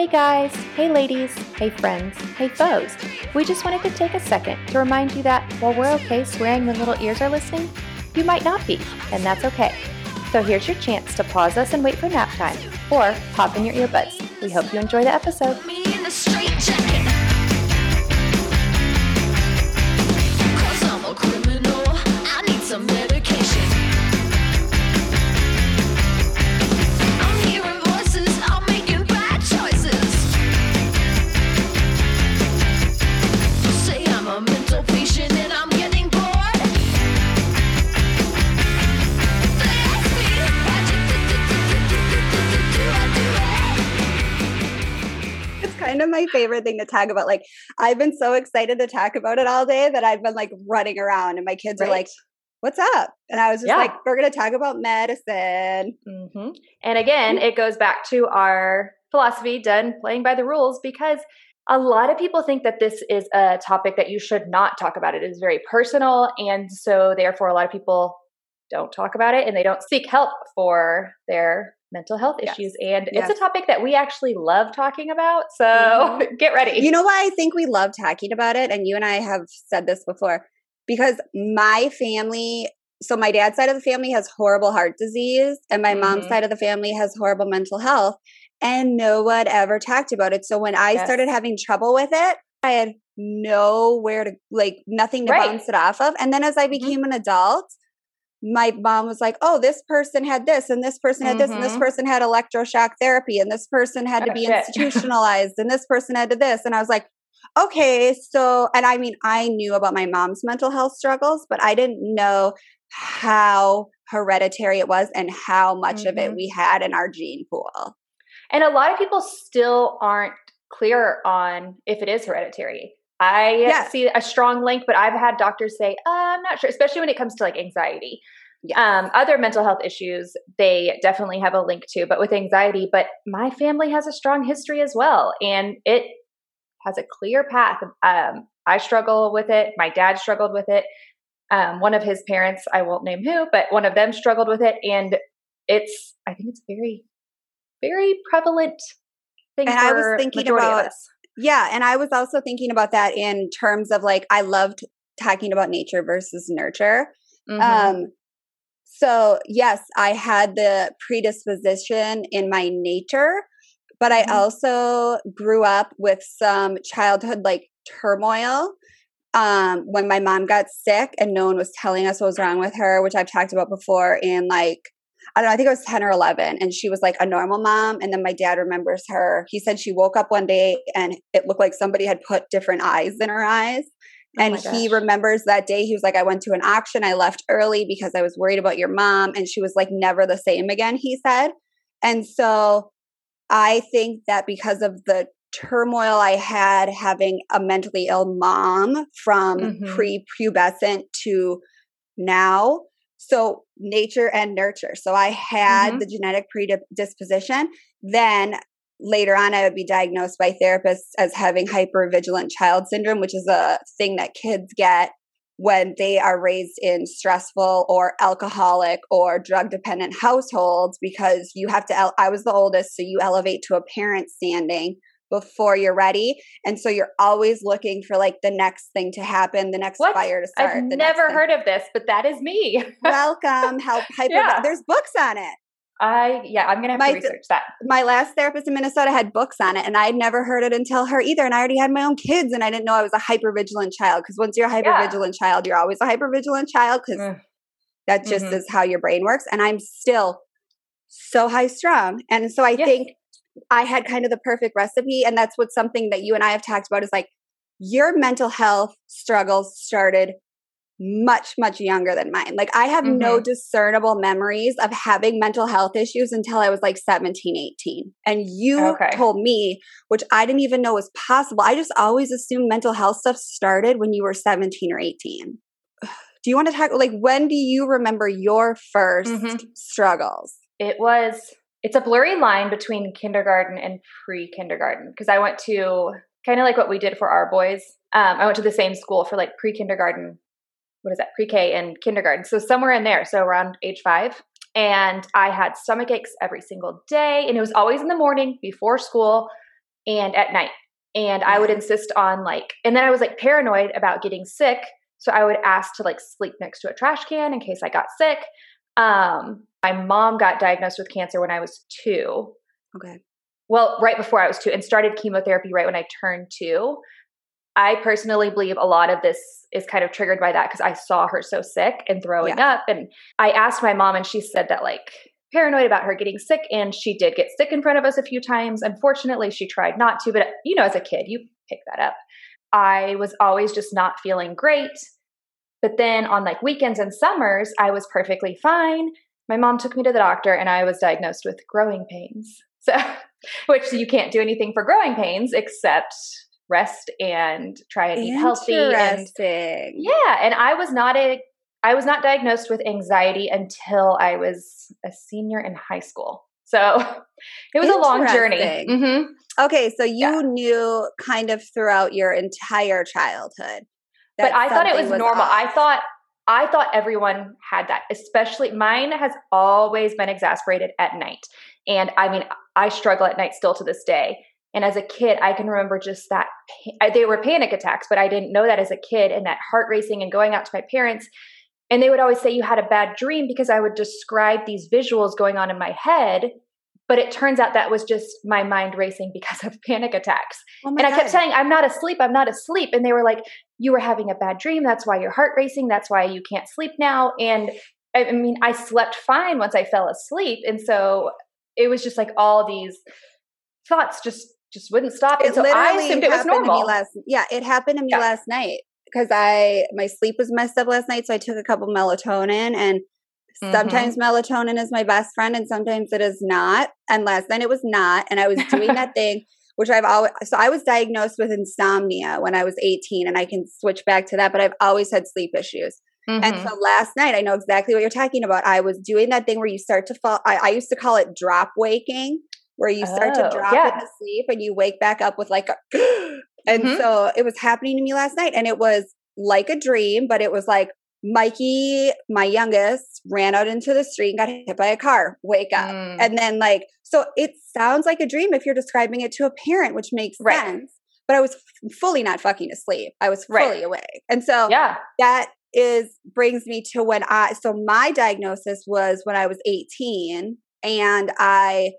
Hey guys, hey ladies, hey friends, hey foes. We just wanted to take a second to remind you that while we're okay swearing when little ears are listening, you might not be, and that's okay. So here's your chance to pause us and wait for nap time, or pop in your earbuds. We hope you enjoy the episode. Favorite thing to talk about. Like, I've been so excited to talk about it all day that I've been like running around, and my kids are like, What's up? And I was just Yeah. like, We're going to talk about medicine. hmm And again, it goes back to our philosophy done playing by the rules because a lot of people think that this is a topic that you should not talk about. It is very personal. And so, therefore, a lot of people don't talk about it and they don't seek help for their mental health Yes. issues. And Yes. it's a topic that we actually love talking about. So, Mhm. get ready. You know why I think we love talking about it? And you and I have said this before because my family, so my dad's side of the family has horrible heart disease, and my mom's Mhm. side of the family has horrible mental health. And no one ever talked about it. So when I Yes. started having trouble with it, I had nowhere to, like, nothing to Right. bounce it off of. And then as I Mhm. became an adult, my mom was like, "Oh, this person had this, and this person had this, and this Mhm. person had electroshock therapy, and this person had to Oh, be shit. institutionalized, and this person had to this." And I was like, "Okay, so." And I mean, I knew about my mom's mental health struggles, but I didn't know how hereditary it was and how much of it Mhm. we had in our gene pool. And a lot of people still aren't clear on if it is hereditary. I see a strong link, but I've had doctors say, uh, I'm not sure, especially when it comes to like anxiety. Um, other mental health issues, they definitely have a link to, but with anxiety, but my family has a strong history as well. And it has a clear path. Um, I struggle with it. My dad struggled with it. Um, one of his parents, I won't name who, but one of them struggled with it. And it's, I think it's very, very prevalent thing And I was thinking about-. Yeah, and I was also thinking about that in terms of like I loved talking about nature versus nurture. Mhm. Um, so yes, I had the predisposition in my nature, but I Mhm. also grew up with some childhood like turmoil. Um, when my mom got sick and no one was telling us what was wrong with her, which I've talked about before, and like I don't know, I think it was 10 or 11, and she was like a normal mom. And then my dad remembers her. He said she woke up one day and it looked like somebody had put different eyes in her eyes. Oh And he remembers that day. He was like, I went to an auction. I left early because I was worried about your mom. And she was like, never the same again, he said. And so I think that because of the turmoil I had having a mentally ill mom from Mhm. pre pubescent to now, so nature and nurture. So I had Mhm. the genetic predisposition. Then later on, I would be diagnosed by therapists as having hypervigilant child syndrome, which is a thing that kids get when they are raised in stressful or alcoholic or drug dependent households because you have to el- i was the oldest so you elevate to a parent standing before you're ready and so you're always looking for like the next thing to happen the next What? fire to start I've never thing. heard of this, but that is me. welcome help hyper Yeah. there's books on it I yeah, I'm gonna have My to research that. my last therapist in Minnesota had books on it, and I'd never heard it until her either. And I already had my own kids, and I didn't know I was a hyper vigilant child because once you're a Yeah. hypervigilant child, you're always a hyper vigilant child because Mm. that just Mhm. is how your brain works. And I'm still so high strung, and so I Yes. think I had kind of the perfect recipe, and that's what something that you and I have talked about is like your mental health struggles started much much younger than mine like i have no Mhm. discernible memories of having mental health issues until i was like 17 18 and you Okay. told me which i didn't even know was possible i just always assumed mental health stuff started when you were 17 or 18 do you want to talk like when do you remember your 1st Mhm. struggles It was it's a blurry line between kindergarten and pre-kindergarten because I went to kind of like what we did for our boys. Um, I went to the same school for like pre-kindergarten. What is that? Pre-K and kindergarten. So somewhere in there. So around age five. And I had stomach aches every single day. And it was always in the morning before school. and at night. And I would insist on like, and then I was like paranoid about getting sick. So I would ask to like sleep next to a trash can in case I got sick. Um, my mom got diagnosed with cancer when I was two. Okay. Well, right before I was two, and started chemotherapy right when I turned two. I personally believe a lot of this is kind of triggered by that because I saw her so sick and throwing Yeah. up. And I asked my mom, and she said that like paranoid about her getting sick, and she did get sick in front of us a few times. Unfortunately, she tried not to, but you know, as a kid, you pick that up. I was always just not feeling great. But then on like weekends and summers, I was perfectly fine. My mom took me to the doctor, and I was diagnosed with growing pains. So, which you can't do anything for growing pains except rest and try and eat healthy and Interesting. yeah and i was not a i was not diagnosed with anxiety until i was a senior in high school so it was a long journey Interesting. hmm Okay, so you Yeah. knew kind of throughout your entire childhood. but i thought it something was, normal i thought i thought everyone had that especially mine has always been exasperated at night and i mean i struggle at night still to this day and as a kid i can remember just that they were panic attacks but i didn't know that as a kid and that heart racing and going out to my parents and they would always say you had a bad dream because i would describe these visuals going on in my head but it turns out that was just my mind racing because of panic attacks Oh and I kept saying, I'm not asleep, I'm not asleep. And they were like, You were having a bad dream. That's why your heart racing. That's why you can't sleep now. And I mean, I slept fine once I fell asleep. And so it was just like all these thoughts just just wouldn't stop. it And so literally I assumed it was happened to me normal. last. Yeah, it happened to me Yeah. last night because I my sleep was messed up last night, so I took a couple melatonin and. Mhm. Sometimes melatonin is my best friend, and sometimes it is not. And last night it was not. And I was doing that thing, which I've always. So I was diagnosed with insomnia when I was 18, and I can switch back to that. But I've always had sleep issues. And Mhm. so last night, I know exactly what you're talking about. I was doing that thing where you start to fall. I, I used to call it drop waking, where you start to Oh, drop yeah. into sleep and you wake back up with like a. and Mhm. so it was happening to me last night, and it was like a dream, but it was like Mikey, my youngest, ran out into the street and got hit by a car. Wake up. Mm. And then, like, so it sounds like a dream if you're describing it to a parent, which makes Right. sense. But I was fully not fucking asleep. I was fully Right. awake. And so yeah. that is brings me to when I so my diagnosis was when I was 18 and I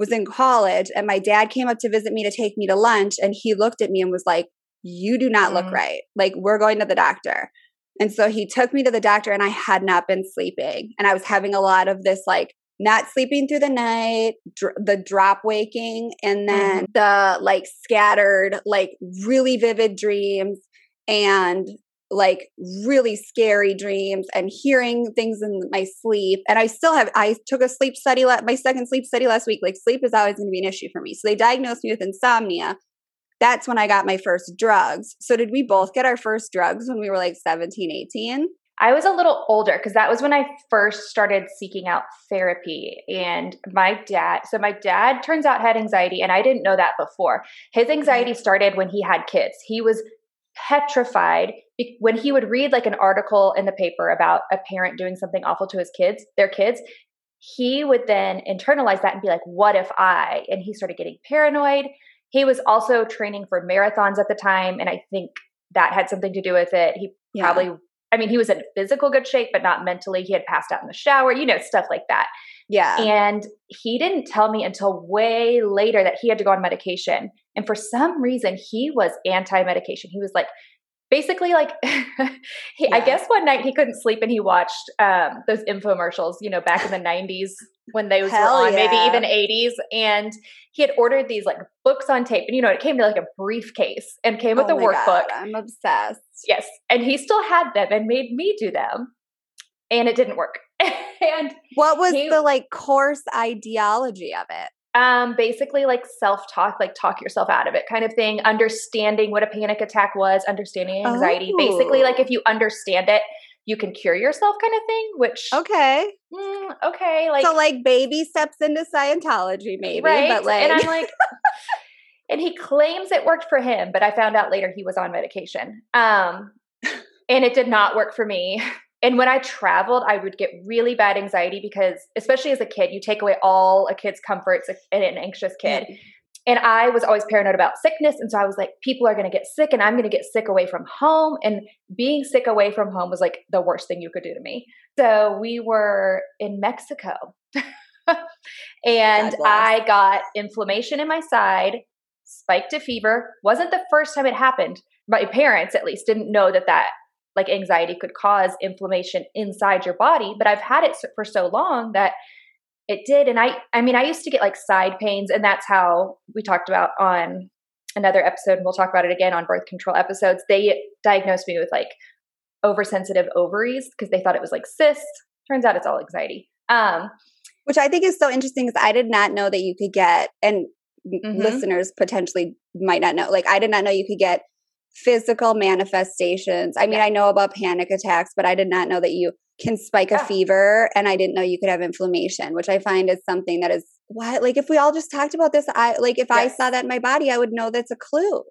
was in college and my dad came up to visit me to take me to lunch and he looked at me and was like you do not look Mm. right. Like we're going to the doctor. And so he took me to the doctor and I had not been sleeping. And I was having a lot of this like not sleeping through the night dr- the drop waking and then the like scattered like really vivid dreams and like really scary dreams and hearing things in my sleep and i still have i took a sleep study la- my second sleep study last week like sleep is always going to be an issue for me so they diagnosed me with insomnia that's when i got my first drugs so did we both get our first drugs when we were like 17 18 I was a little older because that was when I first started seeking out therapy. And my dad, so my dad turns out had anxiety, and I didn't know that before. His mm-hmm. anxiety started when he had kids. He was petrified when he would read like an article in the paper about a parent doing something awful to his kids, their kids. He would then internalize that and be like, what if I? And he started getting paranoid. He was also training for marathons at the time. And I think that had something to do with it. He Yeah. probably I mean, he was in physical good shape, but not mentally. He had passed out in the shower, you know, stuff like that. yeah And he didn't tell me until way later that he had to go on medication. And for some reason, he was anti medication. He was like, basically, like, he, I guess one night he couldn't sleep and he watched um, those infomercials, you know, back in the 90s when Hell were on, maybe even 80s. And he had ordered these like books on tape. And, you know, it came to like a briefcase and came with Oh a workbook. God, i'm obsessed Yes. And he still had them and made me do them. And it didn't work. and what was He- the like course ideology of it um basically like self-talk, like talk yourself out of it kind of thing, understanding what a panic attack was, understanding anxiety. Basically, like Oh. if you understand it, you can cure yourself kind of thing, which okay mm, okay, like so like baby steps into scientology maybe right. but like and I'm like and he claims it worked for him, but I found out later he was on medication. Um and it did not work for me. And when I traveled, I would get really bad anxiety because, especially as a kid, you take away all a kid's comforts in an anxious kid. and I was always paranoid about sickness. And so I was like, people are going to get sick and I'm going to get sick away from home. And being sick away from home was like the worst thing you could do to me. So we were in Mexico and I got inflammation in my side, spiked a fever. Wasn't the first time it happened. My parents, at least, didn't know that that like anxiety could cause inflammation inside your body. But I've had it for so long that it did. And I, I mean, I used to get like side pains, and that's how we talked about on another episode. And we'll talk about it again on birth control episodes. They diagnosed me with like oversensitive ovaries because they thought it was like cysts. Turns out it's all anxiety. Um, which I think is so interesting because I did not know that you could get, and Mhm. listeners potentially might not know. Like, I did not know you could get physical manifestations. I mean, Yeah. I know about panic attacks, but I did not know that you can spike Yeah. a fever, and I didn't know you could have inflammation, which I find is something that is what. Like, if we all just talked about this, I like if I saw that in my body, I would know that's a clue.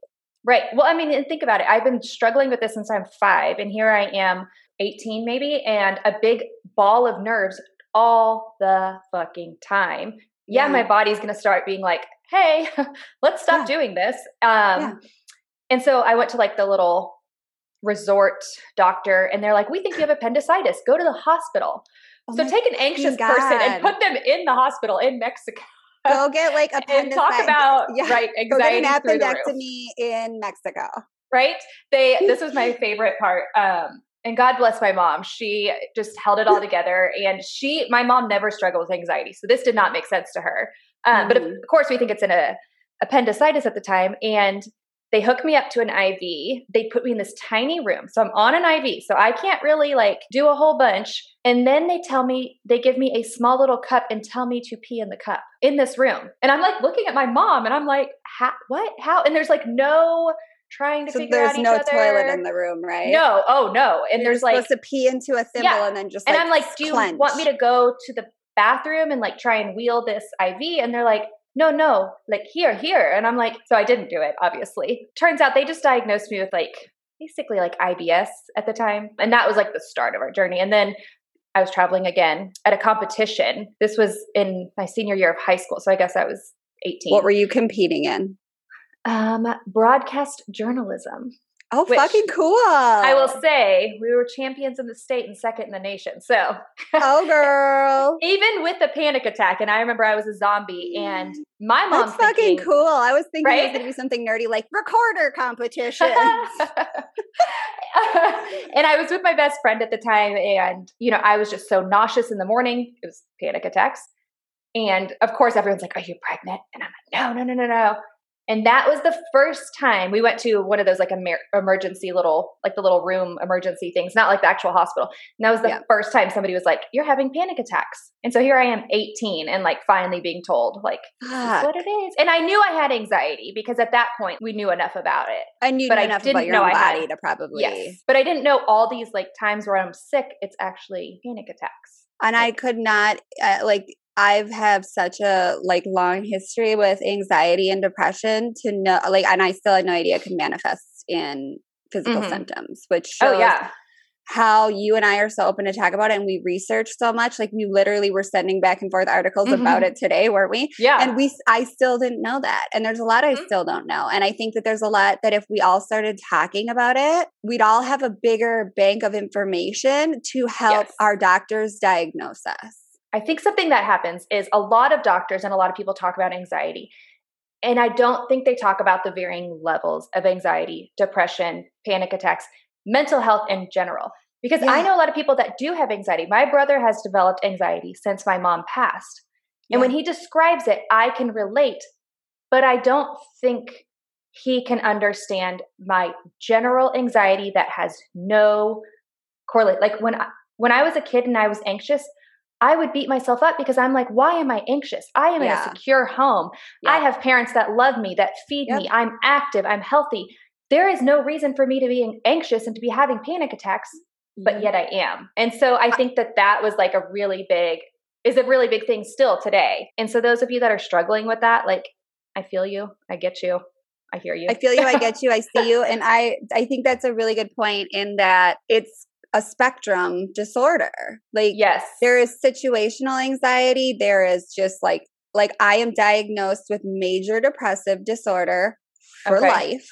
Right. Well, I mean, and think about it. I've been struggling with this since I'm five, and here I am, 18 maybe, and a big ball of nerves all the fucking time. Yeah, Yeah. my body's going to start being like, hey, let's stop Yeah. doing this. Um. And so I went to like the little resort doctor, and they're like, we think you have appendicitis. Go to the hospital. Oh so take an anxious God. person and put them in the hospital in Mexico. Go get like and appendicitis. talk about yeah. right Go get an through the roof appendectomy in Mexico. right they this was my favorite part um and god bless my mom she just held it all together and she my mom never struggled with anxiety so this did not make sense to her um, but of Mhm. course we think it's in a appendicitis at the time and they hook me up to an iv they put me in this tiny room so i'm on an iv so i can't really like do a whole bunch and then they tell me they give me a small little cup and tell me to pee in the cup in this room and i'm like looking at my mom and i'm like how what how and there's like no trying to So figure there's out each other. There's no toilet in the room, right? No, oh no. And You're there's like, supposed to pee into a thimble Yeah. and then just and like I'm like, do you want me to go to the bathroom and like try and wheel this IV? And they're like, no, no, like here, here. And I'm like, so I didn't do it, obviously. Turns out they just diagnosed me with like basically like IBS at the time. And that was like the start of our journey. And then I was traveling again at a competition. This was in my senior year of high school. So I guess I was 18. What were you competing in? um, broadcast journalism. Oh, Which fucking cool! I will say we were champions in the state and second in the nation. So oh, girl, even with a panic attack, and I remember I was a zombie, and my mom that's fucking cool. I was thinking it was gonna be something nerdy like recorder competition. and I was with my best friend at the time, and you know, I was just so nauseous in the morning. It was panic attacks, and of course, everyone's like, "Are you pregnant?" And I'm like, "No, no, no, no, no." And that was the first time we went to one of those like emer- emergency little, like the little room emergency things, not like the actual hospital. And that was the Yeah. first time somebody was like, "You're having panic attacks." And so here I am, 18, and like finally being told, like, Fuck. what it is. And I knew I had anxiety because at that point we knew enough about it. I knew but I enough didn't about your know own I had- body to probably. Yes. But I didn't know all these like times where I'm sick, it's actually panic attacks. and I could not uh, like I've have such a like long history with anxiety and depression to know like and I still had no idea it could manifest in physical Mhm. symptoms, which shows Oh yeah. how you and I are so open to talk about it and we research so much. Like we literally were sending back and forth articles about it today, weren't we? Yeah. And we I still didn't know that. And there's a lot I Mhm. still don't know. And I think that there's a lot that if we all started talking about it, we'd all have a bigger bank of information to help Yes. our doctors diagnose us. I think something that happens is a lot of doctors and a lot of people talk about anxiety. And I don't think they talk about the varying levels of anxiety, depression, panic attacks, mental health in general. Because I know a lot of people that do have anxiety. My brother has developed anxiety since my mom passed. And when he describes it, I can relate, but I don't think he can understand my general anxiety that has no correlate. Like when I, when I was a kid and I was anxious, I would beat myself up because I'm like, why am I anxious? I am in a secure home. I have parents that love me, that feed Yep. me. I'm active. I'm healthy. There is no reason for me to be anxious and to be having panic attacks but mm-hmm. yet I am. And so I think that that was like a really big is a really big thing still today. And so those of you that are struggling with that, like I feel you, I get you, I hear you. I feel you, I get you, I see you. And I I think that's a really good point in that it's a spectrum disorder. Like yes. there is situational anxiety, there is just like like I am diagnosed with major depressive disorder for Okay. life,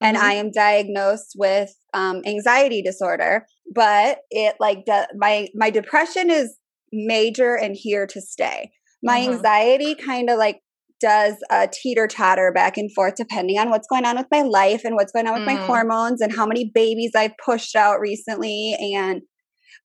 and Mhm. I am diagnosed with um, anxiety disorder. But it like de- my my depression is major and here to stay. My Mhm. anxiety kind of like does a teeter totter back and forth depending on what's going on with my life and what's going on with my Mm. hormones and how many babies I've pushed out recently and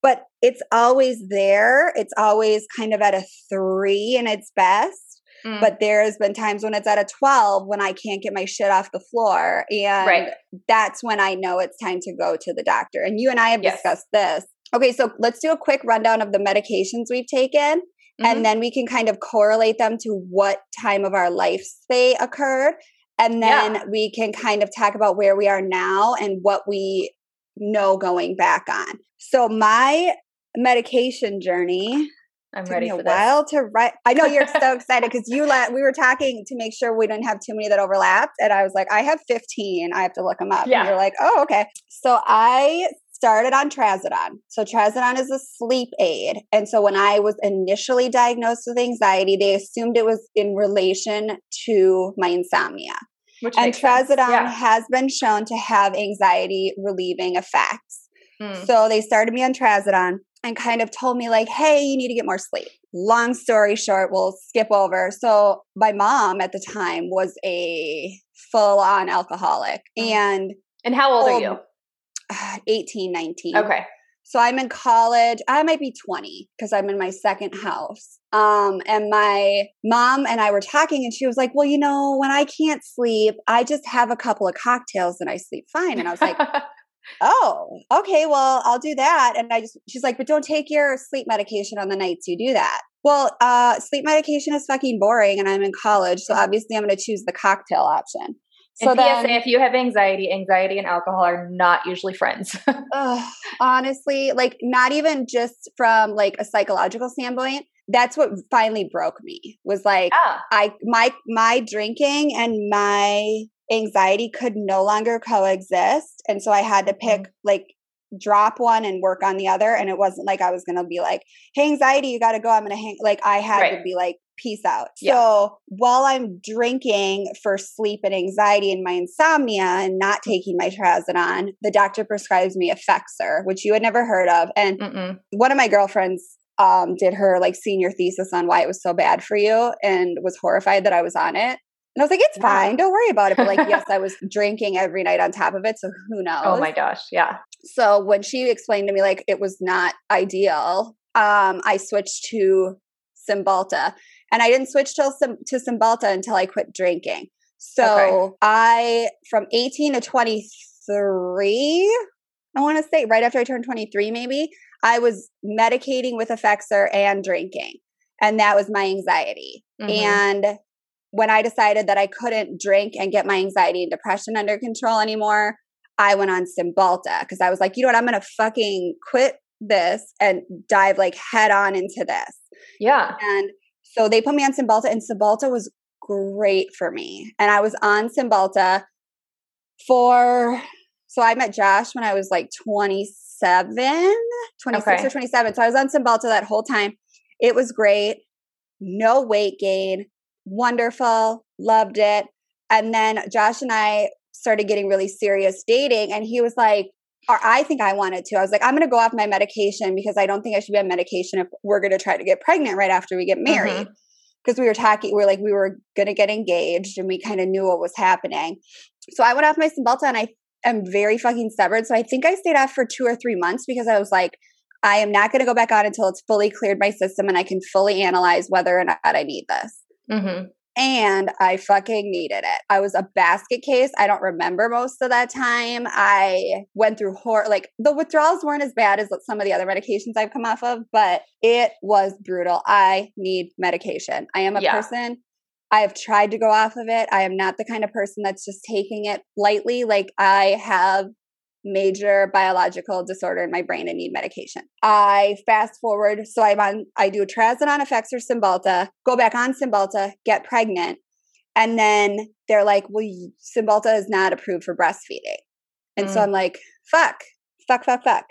but it's always there. It's always kind of at a 3 in its best. Mm. But there's been times when it's at a 12 when I can't get my shit off the floor and Right. that's when I know it's time to go to the doctor. And you and I have Yes. discussed this. Okay, so let's do a quick rundown of the medications we've taken Mhm. and then we can kind of correlate them to what time of our lives they occurred and then Yeah. we can kind of talk about where we are now and what we know going back on so my medication journey I'm took ready me a this. while to write i know you're so excited because you let we were talking to make sure we didn't have too many that overlapped and i was like i have 15 i have to look them up Yeah. and you're like oh okay so i started on trazodone so trazodone is a sleep aid and so when i was initially diagnosed with anxiety they assumed it was in relation to my insomnia Which and trazodone Yeah. has been shown to have anxiety relieving effects Mm. so they started me on trazodone and kind of told me like, "Hey, you need to get more sleep." Long story short, we'll skip over. So my mom at the time was a full-on alcoholic Mm. and And how old are Oh, you? 18, 19. Okay. So I'm in college. I might be 20 because I'm in my second house. Um, and my mom and I were talking, and she was like, Well, you know, when I can't sleep, I just have a couple of cocktails and I sleep fine. And I was like, Oh, okay, well, I'll do that. And I just, she's like, But don't take your sleep medication on the nights you do that. Well, uh, sleep medication is fucking boring, and I'm in college. So obviously, I'm going to choose the cocktail option. So and then, PSA, if you have anxiety, anxiety and alcohol are not usually friends. Ugh, honestly, like not even just from like a psychological standpoint. That's what finally broke me. Was like ah, I my my drinking and my anxiety could no longer coexist, and so I had to pick like drop one and work on the other. And it wasn't like I was gonna be like, "Hey, anxiety, you got to go." I'm gonna hang. Like I had to be like, "Peace out." Yeah. So while I'm drinking for sleep and anxiety and my insomnia and not taking my trazodone, the doctor prescribes me Effexor, which you had never heard of, and mm-mm. one of my girlfriends um, did her like senior thesis on why it was so bad for you and was horrified that I was on it. And I was like, it's fine, don't worry about it. But like, yes, I was drinking every night on top of it. So who knows? oh my gosh, yeah. So when she explained to me like it was not ideal, um, I switched to Cymbalta. And I didn't switch to, Cym- to Cymbalta until I quit drinking. So Okay. I, from 18 to 23, I want to say right after I turned 23, maybe, I was medicating with Effexor and drinking. And that was my anxiety. Mhm. And when I decided that I couldn't drink and get my anxiety and depression under control anymore, I went on Cymbalta because I was like, you know what, I'm gonna fucking quit this and dive like head on into this. yeah. And so they put me on Cymbalta, and Cymbalta was great for me. And I was on Cymbalta for so I met Josh when I was like 27, 26 Okay. or 27. So I was on Cymbalta that whole time. It was great. No weight gain. Wonderful. Loved it. And then Josh and I started getting really serious dating. And he was like, or I think I wanted to. I was like, I'm going to go off my medication because I don't think I should be on medication if we're going to try to get pregnant right after we get married. Because we were talking, we were like, we were going to get engaged and we kind of knew what was happening. So I went off my Cymbalta and I am very fucking stubborn. So I think I stayed off for two or three months because I was like, I am not going to go back on until it's fully cleared my system and I can fully analyze whether or not I need this. hmm And I fucking needed it. I was a basket case. I don't remember most of that time. I went through horror. Like the withdrawals weren't as bad as some of the other medications I've come off of, but it was brutal. I need medication. I am a Yeah. person. I have tried to go off of it. I am not the kind of person that's just taking it lightly. Like I have major biological disorder in my brain and need medication. I fast forward, so I'm on. I do trazodone, Effexor, Cymbalta, go back on Cymbalta, get pregnant, and then they're like, "Well, you- Cymbalta is not approved for breastfeeding," and so Mm. I'm like, "Fuck, fuck, fuck, fuck,"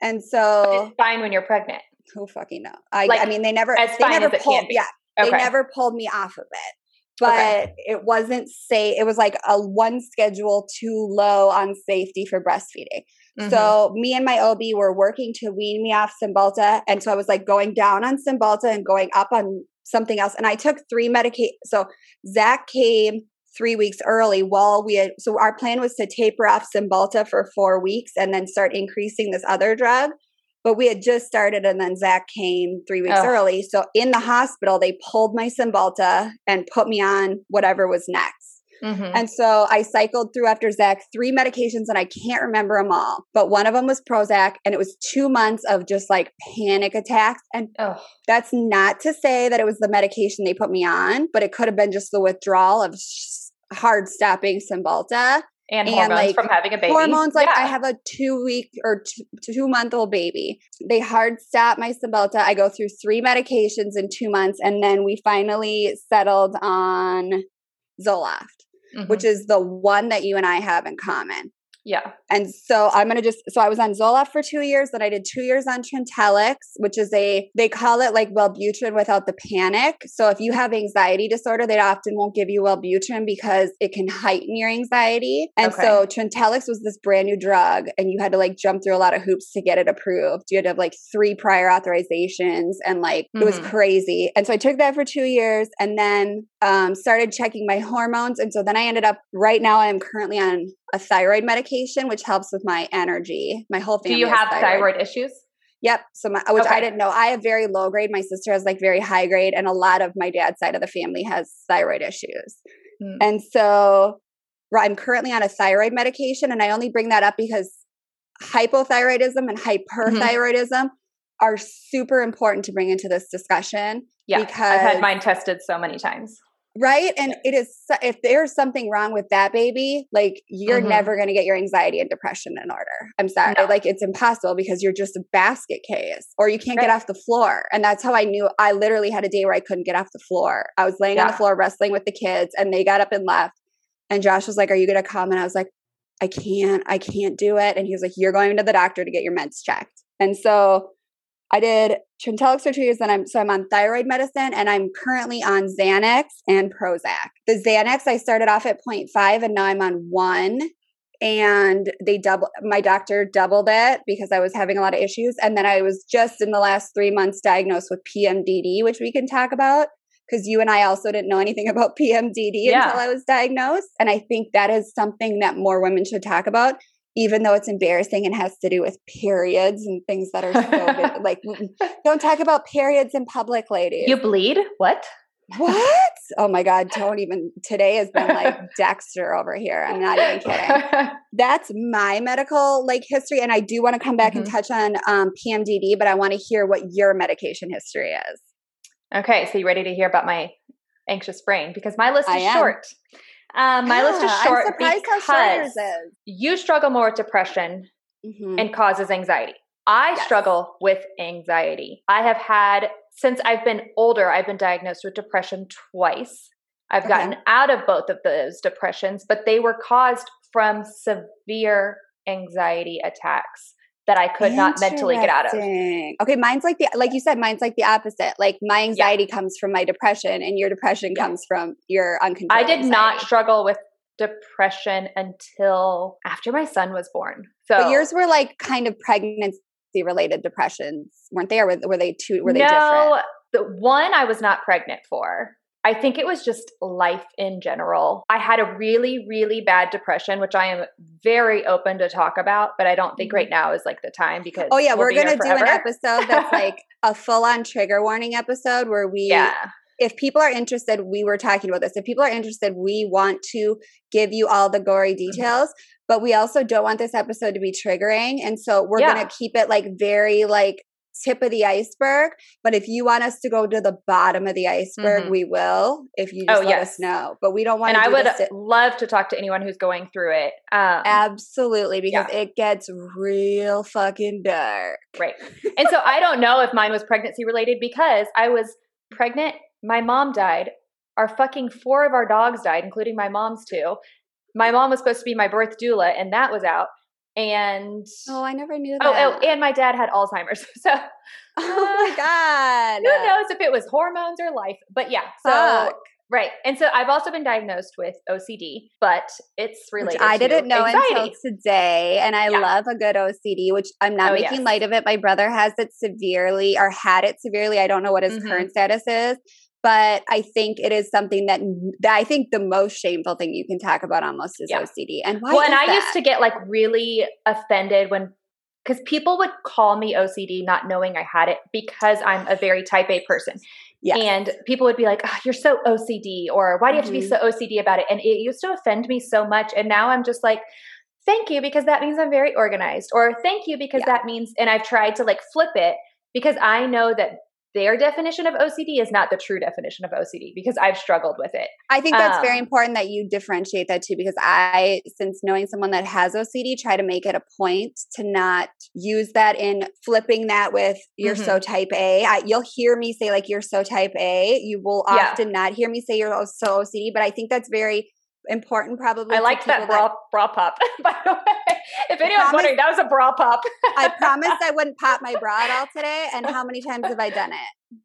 and so It's fine when you're pregnant. who fucking know? I, Like, I mean, they never, they fine never pulled, yeah, They never pulled me off of it. But Okay. it wasn't safe. It was like a one schedule too low on safety for breastfeeding. Mhm. So me and my OB were working to wean me off Cymbalta. And so I was like going down on Cymbalta and going up on something else. And I took three medication. So Zach came three weeks early while we had, so our plan was to taper off Cymbalta for four weeks and then start increasing this other drug. But we had just started and then Zach came three weeks Ugh. early. So in the hospital, they pulled my Cymbalta and put me on whatever was next. Mhm. And so I cycled through after Zach three medications and I can't remember them all. But one of them was Prozac and it was two months of just like panic attacks. And that's not to say that it was the medication they put me on, but it could have been just the withdrawal of sh- hard stopping Cymbalta. And, and, hormones like, from having a baby. Hormones, like I have a two week or two, two month old baby. They hard stop my Cymbalta. I go through three medications in two months. And then we finally settled on Zoloft, Mhm. which is the one that you and I have in common. Yeah. And so I'm gonna just so I was on Zoloft for two years, then I did two years on Trintellix, which is a they call it like Wellbutrin without the panic. So if you have anxiety disorder, they often won't give you Wellbutrin because it can heighten your anxiety. And Okay. so Trintellix was this brand new drug, and you had to like jump through a lot of hoops to get it approved. You had to have like three prior authorizations, and like it was Mhm. crazy. And so I took that for two years, and then um, started checking my hormones. And so then I ended up right now I am currently on a thyroid medication, which helps with my energy. My whole family. Do you have thyroid issues? Yep. So my, which I didn't know. I have very low grade. My sister has like very high grade, and a lot of my dad's side of the family has thyroid issues. Hmm. And so I'm currently on a thyroid medication, and I only bring that up because hypothyroidism and hyperthyroidism are super important to bring into this discussion. Yeah. because I've had mine tested so many times. Right. And it is, if there's something wrong with that baby, like you're Mhm. never going to get your anxiety and depression in order. I'm sorry. No. Like it's impossible because you're just a basket case or you can't get off the floor. And that's how I knew I literally had a day where I couldn't get off the floor. I was laying on the floor wrestling with the kids and they got up and left. And Josh was like, Are you going to come? And I was like, I can't, I can't do it. And he was like, You're going to the doctor to get your meds checked. And so I did Trintellix for two years, then I'm so I'm on thyroid medicine, and I'm currently on Xanax and Prozac. The Xanax I started off at 0.5, and now I'm on one. And they double my doctor doubled it because I was having a lot of issues, and then I was just in the last three months diagnosed with PMDD, which we can talk about because you and I also didn't know anything about PMDD Yeah. until I was diagnosed, and I think that is something that more women should talk about even though it's embarrassing and has to do with periods and things that are so like don't talk about periods in public ladies You bleed? What? what oh my god don't even today has been like dexter over here i'm not even kidding that's my medical like history and i do want to come back and Mhm. touch on um, pmdd but i want to hear what your medication history is okay, so you ready to hear about my anxious brain? Because my list is short. Um, my list is short i'm surprised how short yours because is you struggle more with depression Mhm. and causes anxiety. I Yes. struggle with anxiety. I have had, since I've been older, I've been diagnosed with depression twice. I've Okay. gotten out of both of those depressions, but they were caused from severe anxiety attacks that I could not mentally get out of. Okay, mine's like the like you said, mine's like the opposite. Like my anxiety comes from my depression, and your depression Yeah. comes from your uncontrolled. I did not struggle with depression until after my son was born. So But yours were like kind of pregnancy related depressions, weren't they? Or were, were they two? Were they different? no, the one I was not pregnant for. I think it was just life in general. I had a really, really bad depression, which I am very open to talk about, but I don't think right now is like the time because Oh yeah, we'll we're gonna do an episode that's like a full on trigger warning episode where we yeah, if people are interested, we were talking about this. If people are interested, we want to give you all the gory Mm-hmm. details, but we also don't want this episode to be triggering. And so we're Yeah. going to keep it like very like tip of the iceberg. But if you want us to go to the bottom of the iceberg, Mhm. we will if you Oh, just let yes. us know. But we don't want and to I would to- love to talk to anyone who's going through it. Um, Absolutely, because it gets real fucking dark. Right. And so I don't know if mine was pregnancy related because I was pregnant. My mom died. Our fucking four of our dogs died, including my mom's two. My mom was supposed to be my birth doula, and that was out. And Oh, I never knew that. oh, oh, and my dad had Alzheimer's. So oh my god. who knows if it was hormones or life? But yeah, so Fuck. right. And so I've also been diagnosed with OCD, but it's Which related. I didn't know anxiety. until today, and I Yeah. love a good OCD. Which I'm not Oh, making yes. light of it. My brother has it severely, or had it severely. I don't know what his Mhm. current status is, but I think it is something that, that I think the most shameful thing you can talk about almost is Yeah. OCD. And why? well, and I that? used to get like really offended when because people would call me OCD not knowing I had it because I'm a very type A person. Yes. And people would be like, oh, you're so OCD, or why do you have to be Mhm. so OCD about it? And it used to offend me so much. And now I'm just like, thank you, because that means I'm very organized, or thank you, because Yeah. that means, and I've tried to like flip it because I know that their definition of OCD is not the true definition of OCD because I've struggled with it. I think that's very Um, important that you differentiate that too, because I, since knowing someone that has OCD, try to make it a point to not use that in flipping that with "you're Mm-hmm. so type A." You'll hear me say like "you're so type A." You will Yeah. often not hear me say "you're so OCD," but I think that's very important. Probably, I to liked that bra, bra pop, by the way. If anyone's promise- wondering, that was a bra pop. I promised I wouldn't pop my bra at all today, and how many times have I done it?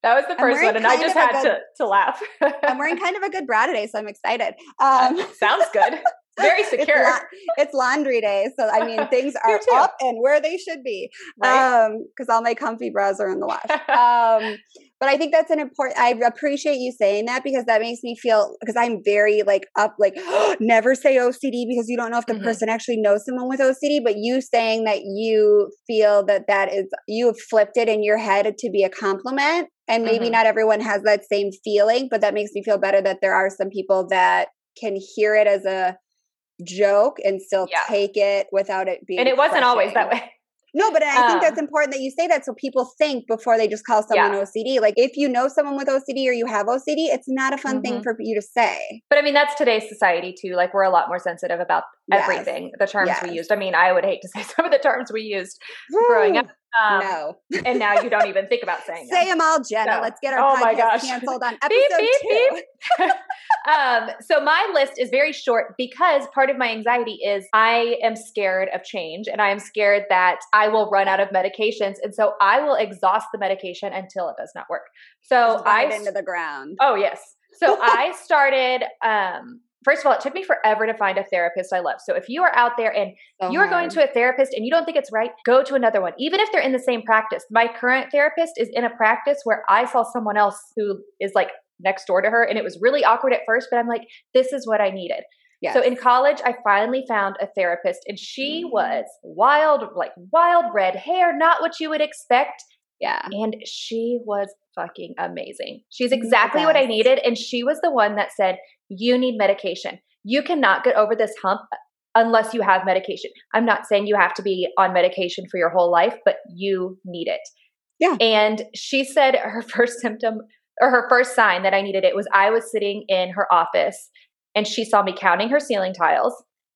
That was the first one, and I just had good- to, to laugh. I'm wearing kind of a good bra today, so I'm excited. Um, Sounds good. Very it's, secure. la- it's laundry day, so I mean things are up and where they should be. right? Um, because all my comfy bras are in the wash. um, but I think that's an important. I appreciate you saying that because that makes me feel because I'm very like up, like never say OCD because you don't know if the Mhm. person actually knows someone with OCD. But you saying that you feel that that is you have flipped it in your head to be a compliment, and maybe Mhm. not everyone has that same feeling, but that makes me feel better that there are some people that can hear it as a joke and still Yeah. take it without it being and it wasn't always that way. No, but I think that's Um, important that you say that so people think before they just call someone Yeah. OCD. Like if you know someone with OCD or you have OCD, it's not a fun thing Mhm. for you to say. But I mean, that's today's society too. Like we're a lot more sensitive about Yes. everything, the terms we used. I mean, I would hate to say some of the terms we used growing up. Um, no. And now you don't even think about saying Say them. them all, Jenna. Let's get our Oh podcast canceled on episode Beep, beep, two. beep. um, so my list is very short because part of my anxiety is I am scared of change and I am scared that I will run out of medications. And so I will exhaust the medication until it does not work. So I into the ground. Oh yes. So I started um first of all it took me forever to find a therapist I love. So if you are out there and So you are going to a therapist and you don't think it's right, go to another one. Even if they're in the same practice. My current therapist is in a practice where I saw someone else who is like next door to her and it was really awkward at first, but I'm like this is what I needed. Yes. So in college, I finally found a therapist, and she was wild, like wild red hair, not what you would expect. yeah. And she was fucking amazing. She's exactly what I needed. And she was the one that said, You need medication. You cannot get over this hump unless you have medication. I'm not saying you have to be on medication for your whole life, but you need it. Yeah. And she said her first symptom or her first sign that I needed it was I was sitting in her office and she saw me counting her ceiling tiles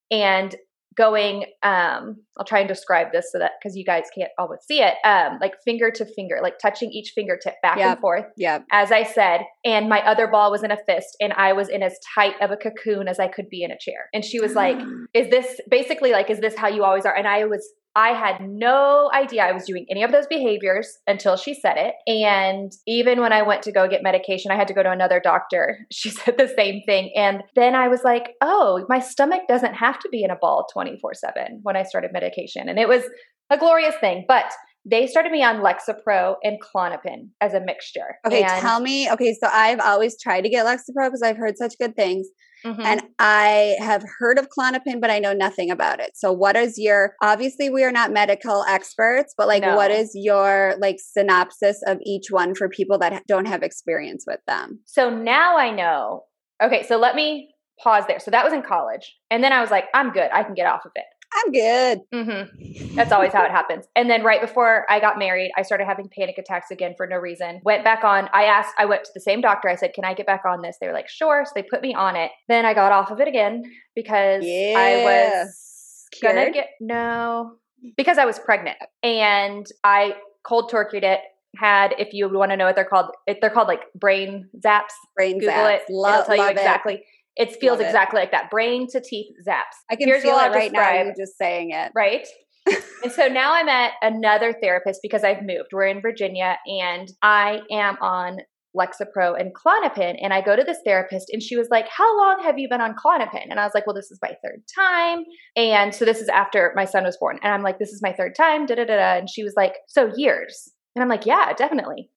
and going um i'll try and describe this so that because you guys can't always see it um like finger to finger like touching each fingertip back Yep. and forth yeah as i said and my other ball was in a fist and i was in as tight of a cocoon as i could be in a chair. And she was like is this basically like is this how you always are? And i was i had no idea i was doing any of those behaviors until she said it. And even when i went to go get medication i had to go to another doctor. She said the same thing. And then i was like oh my stomach doesn't have to be in a ball 24 7 when i started medication. And it was a glorious thing. But they started me on lexapro and klonopin as a mixture. Okay, and, tell me. Okay, so I've always tried to get Lexapro because I've heard such good things. Mhm. And I have heard of Klonopin, but I know nothing about it. So, what is your? Obviously, we are not medical experts, but like, No. what is your like synopsis of each one for people that don't have experience with them? So now I know. Okay, so let me pause there. So that was in college. And then I was like, I'm good. I can get off of it. I'm good. hmm That's always how it happens. And then right before I got married, I started having panic attacks again for no reason. Went back on, I asked, I went to the same doctor. I said, Can I get back on this? They were like, Sure. So they put me on it. Then I got off of it again because I Yeah. was gonna get, no, because I was pregnant. And I cold turkeyed it. Had, if you want to know what they're called, it, they're called like brain zaps. Brain Google zaps. it. Lo- It'll tell you exactly it. It feels Love it. exactly like that. Brain to teeth zaps. I can Here's feel it right now. describe. You just saying it. right? and so now I'm at another therapist because I've moved. We're in Virginia and I am on Lexapro and Klonopin. And I go to this therapist and she was like, How long have you been on Klonopin? And I was like, Well, this is my third time. And so this is after my son was born. And I'm like, This is my third time. Da da da da. And she was like, So years. And I'm like, Yeah, definitely.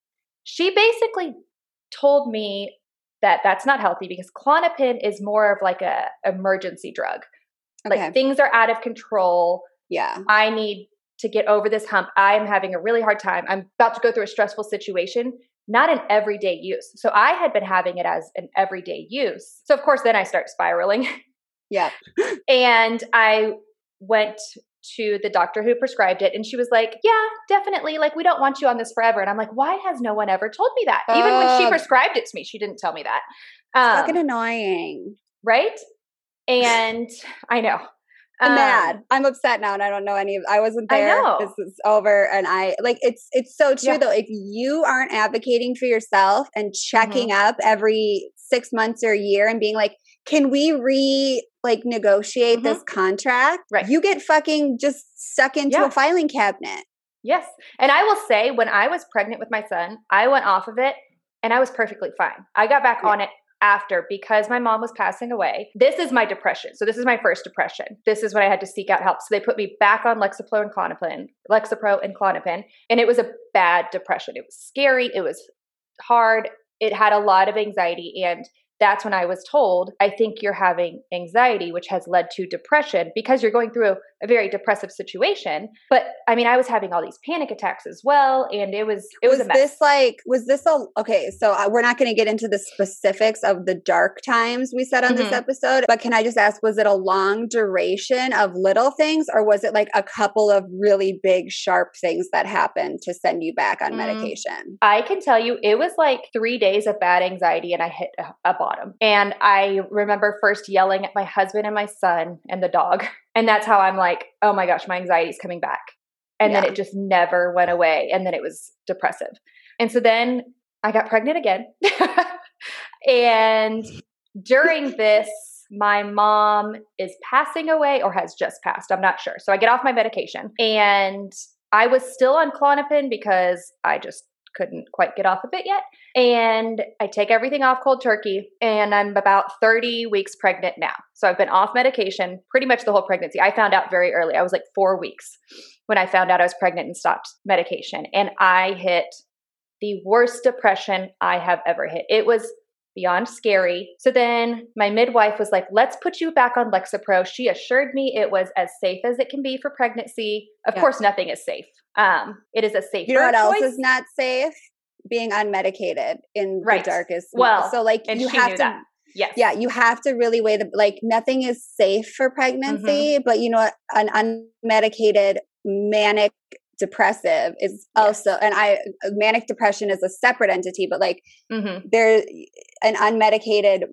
She basically told me that that's not healthy because Klonopin is more of like a emergency drug. Okay. Like things are out of control. yeah. I need to get over this hump. I am having a really hard time. I'm about to go through a stressful situation, not an everyday use. So I had been having it as an everyday use. So of course then I start spiraling Yeah. and I went to the doctor who prescribed it and she was like, "Yeah, definitely. Like we don't want you on this forever." And I'm like, "Why has no one ever told me that?" Even when she prescribed it to me, she didn't tell me that. Um, fucking annoying. right? And I know. I'm Um, mad. I'm upset now, and I don't know any of. I wasn't I there. know. This is over, and I like it's. It's so true Yeah. though. If you aren't advocating for yourself and checking Mm-hmm. up every six months or a year and being like, "Can we re like negotiate this contract?" Mm-hmm. Right. You get fucking just stuck into Yeah. a filing cabinet. Yes. And I will say, when I was pregnant with my son, I went off of it and I was perfectly fine. I got back Yeah. on it after because my mom was passing away. This is my depression. So, this is my first depression. This is when I had to seek out help. So, they put me back on Lexapro and Klonopin, Lexapro and Klonopin. And it was a bad depression. It was scary. It was hard. It had a lot of anxiety. And that's when I was told, I think you're having anxiety, which has led to depression because you're going through a, a very depressive situation. But I mean, I was having all these panic attacks as well, and it was it was, a mess. this like was this a okay so uh, we're not going to get into the specifics of the dark times we said on this Mhm. episode but can i just ask was it a long duration of little things or was it like a couple of really big sharp things that happened to send you back on Mm. medication I can tell you, it was like three days of bad anxiety, and I hit a, a bottom. And I remember first yelling at my husband and my son and the dog. And that's how I'm like, oh my gosh, my anxiety is coming back. And then it just never went away. And then it was depressive. And so then I got pregnant again. and during this, my mom is passing away or has just passed. I'm not sure. So I get off my medication and I was still on Klonopin because I just couldn't quite get off of it yet. And I take everything off cold turkey and I'm about 30 weeks pregnant now. So I've been off medication pretty much the whole pregnancy. I found out very early. I was like 4 weeks when I found out I was pregnant and stopped medication and I hit the worst depression I have ever hit. It was beyond scary. So then my midwife was like, let's put you back on Lexapro. She assured me it was as safe as it can be for pregnancy. Of Yeah. course, nothing is safe. Um, it is a safe you know what else choice. is not safe being unmedicated in Right. the darkest Well, so like and you have to that. Yes. yeah you have to really weigh the like nothing is safe for pregnancy Mm-hmm. but you know an unmedicated manic depressive is Yes. also and i manic depression is a separate entity but like hmm there an unmedicated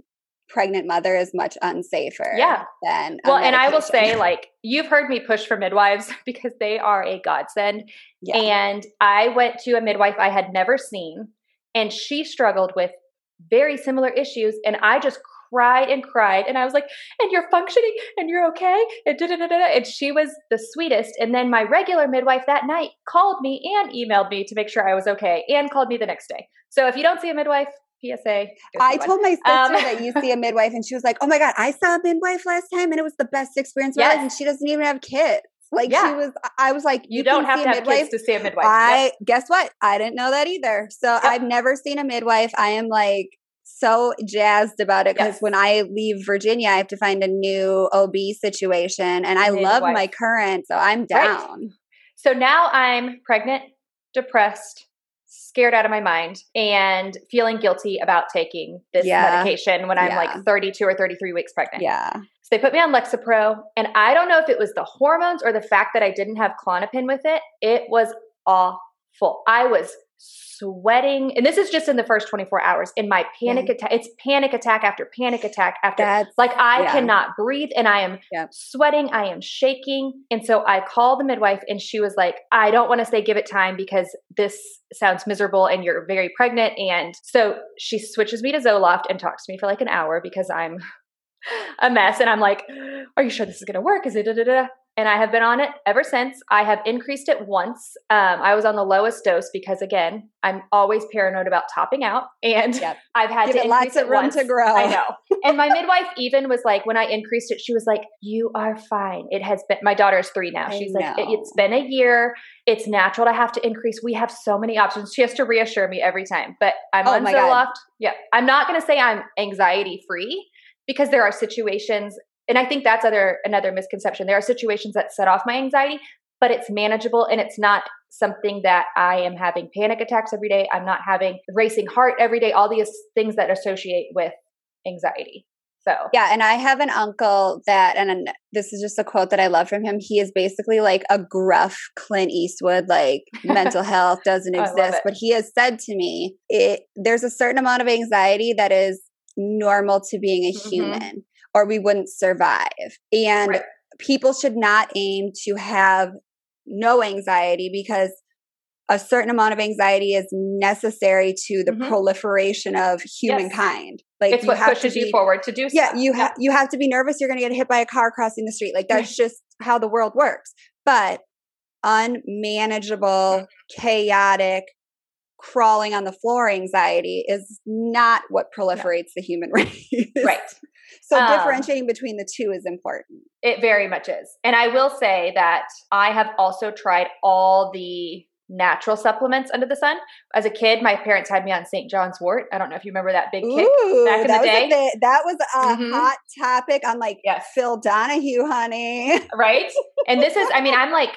pregnant mother is much unsafer Yeah. than Well, and I will say, like, you've heard me push for midwives because they are a godsend. yeah. And I went to a midwife I had never seen, and she struggled with very similar issues. And I just cried and cried. And I was like, and you're functioning and you're okay. And, da, da, da. and she was the sweetest. And then my regular midwife that night called me and emailed me to make sure I was okay and called me the next day. So if you don't see a midwife, PSA. I one. told my sister Um, that you see a midwife, and she was like, "Oh my god, I saw a midwife last time, and it was the best experience of my life." Yes. And she doesn't even have kids. Like Yeah. she was, I was like, you, don't have see to a have midwife. kids to see a midwife. I Yep. guess what? I didn't know that either. So I've never seen a midwife. I am like so jazzed about it because Yes. when I leave Virginia, I have to find a new OB situation, and I love my current, so I'm Right. down. So now I'm pregnant, depressed, scared out of my mind, and feeling guilty about taking this Yeah. medication when I'm Yeah. like 32 or 33 weeks pregnant. Yeah, So they put me on Lexapro, and I don't know if it was the hormones or the fact that I didn't have Klonopin with it. It was awful. I was sweating, and this is just in the first 24 hours. In my panic attack, it's panic attack after panic attack after that's like I yeah. cannot breathe and I am Yep. sweating, I am shaking. And so I called the midwife and she was like, I don't want to say give it time because this sounds miserable and you're very pregnant. And so she switches me to Zoloft and talks to me for like an hour because I'm a mess. And I'm like, are you sure this is going to work? Is it da, da, da? And I have been on it ever since. I have increased it once. Um, I was on the lowest dose because, again, I'm always paranoid about topping out, and Yep. I've had Give to it lots of room once. to grow. I know. And my midwife even was like, when I increased it, she was like, "You are fine. It has been." My daughter is three now. I She's like, it, "It's been a year. It's natural to have to increase. We have so many options." She has to reassure me every time. But I'm Oh on. Zoloft. Yeah, I'm not going to say I'm anxiety free because there are situations, and I think that's other another misconception. There are situations that set off my anxiety, but it's manageable and it's not something that I am having panic attacks every day. I'm not having racing heart every day. All these things that associate with anxiety. So Yeah, and I have an uncle that, and this is just a quote that I love from him. He is basically like a gruff Clint Eastwood, like mental health doesn't I exist. But he has said to me, it there's a certain amount of anxiety that is normal to being a Mhm. human, or we wouldn't survive. And Right. people should not aim to have no anxiety because a certain amount of anxiety is necessary to the Mhm. proliferation of humankind. Like it's you what have to pushes you be- forward to do yeah stuff. you have you have to be nervous you're going to get hit by a car crossing the street like that's just how the world works but unmanageable chaotic crawling on the floor anxiety is not what proliferates the human race right. So Um, differentiating between the two is important It very much is. And I will say that I have also tried all the natural supplements under the sun. As a kid, my parents had me on St. John's wort. I don't know if you remember that big kick. Ooh, back in that the day. bit, that was a Mhm. hot topic on like Yes. Phil Donahue, honey. right? And this is, I mean, I'm like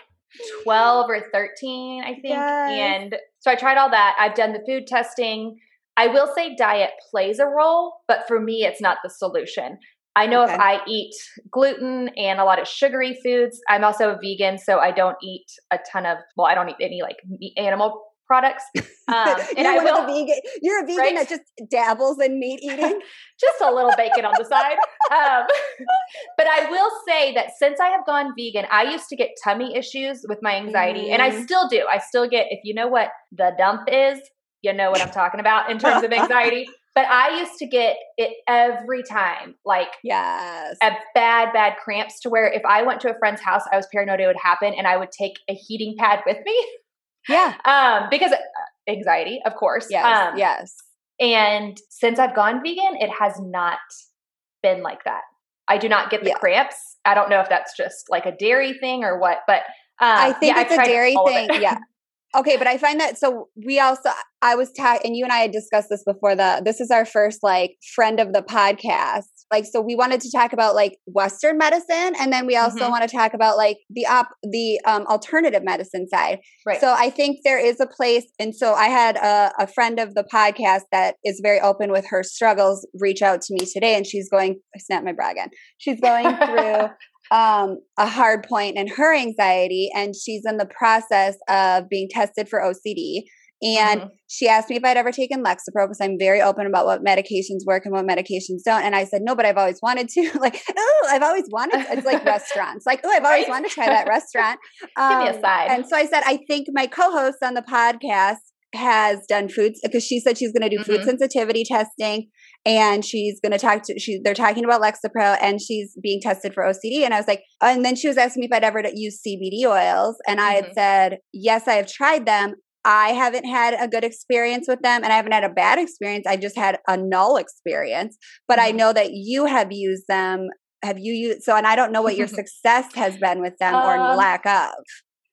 12 or 13, I think. Yes. And so I tried all that. I've done the food testing. I will say diet plays a role, but for me, it's not the solution. I know Okay. if I eat gluten and a lot of sugary foods, I'm also a vegan, so I don't eat a ton of, well, I don't eat any like meat, animal products. Um, and you're I will, the vegan. You're a vegan Right? that just dabbles in meat eating. just a little bacon on the side. Um, but I will say that since I have gone vegan, I used to get tummy issues with my anxiety, and I Mhm. still do. I still get, if you know what the dump is, you know what I'm talking about in terms of anxiety. But I used to get it every time, like yes. a bad, bad cramps to where if I went to a friend's house, I was paranoid it would happen, and I would take a heating pad with me Yeah. um, because uh, anxiety, of course. Yes. Um, yes. and since I've gone vegan, it has not been like that. I do not get the Yeah. cramps. I don't know if that's just like a dairy thing or what, but um, I think yeah, it's I've a dairy thing. Yeah. Okay, but I find that so we also I was tag and you and I had discussed this before the this is our first like friend of the podcast. Like so we wanted to talk about like western medicine and then we also Mhm. want to talk about like the op the um alternative medicine side. right. So I think there is a place, and so I had a, a friend of the podcast that is very open with her struggles reach out to me today, and she's going. I snapped my bra again. She's going through um, a hard point in her anxiety, and she's in the process of being tested for OCD. And Mhm. she asked me if I'd ever taken Lexapro because I'm very open about what medications work and what medications don't. And I said no, but I've always wanted to. like, oh, I've always wanted. It's like restaurants. Like, oh, I've always Right? wanted to try that restaurant. Give me a Um, side. And so I said, I think my co-host on the podcast has done foods because she said she's going to do food Mhm. sensitivity testing and she's going to talk to she they're talking about Lexapro and she's being tested for OCD and I was like and then she was asking me if I'd ever used CBD oils. And I had Mhm. said yes I have tried them. I haven't had a good experience with them and I haven't had a bad experience. I just had a null experience but I Mhm. know that you have used them. Have you used so and I don't know what your success has been with them or Um, lack of.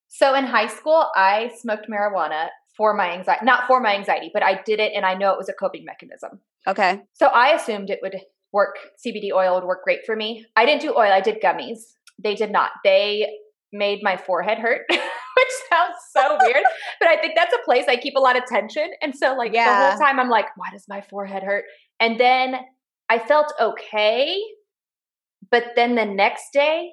So in high school, I smoked marijuana for my anxiety, not for my anxiety, but I did it and I know it was a coping mechanism. okay So I assumed it would work, CBD oil would work great for me. I didn't do oil, I did gummies. They did not. They made my forehead hurt, which sounds so weird, but I think that's a place I keep a lot of tension. And so, like, the whole time I'm like, why does my forehead hurt? And then I felt okay. But then the next day,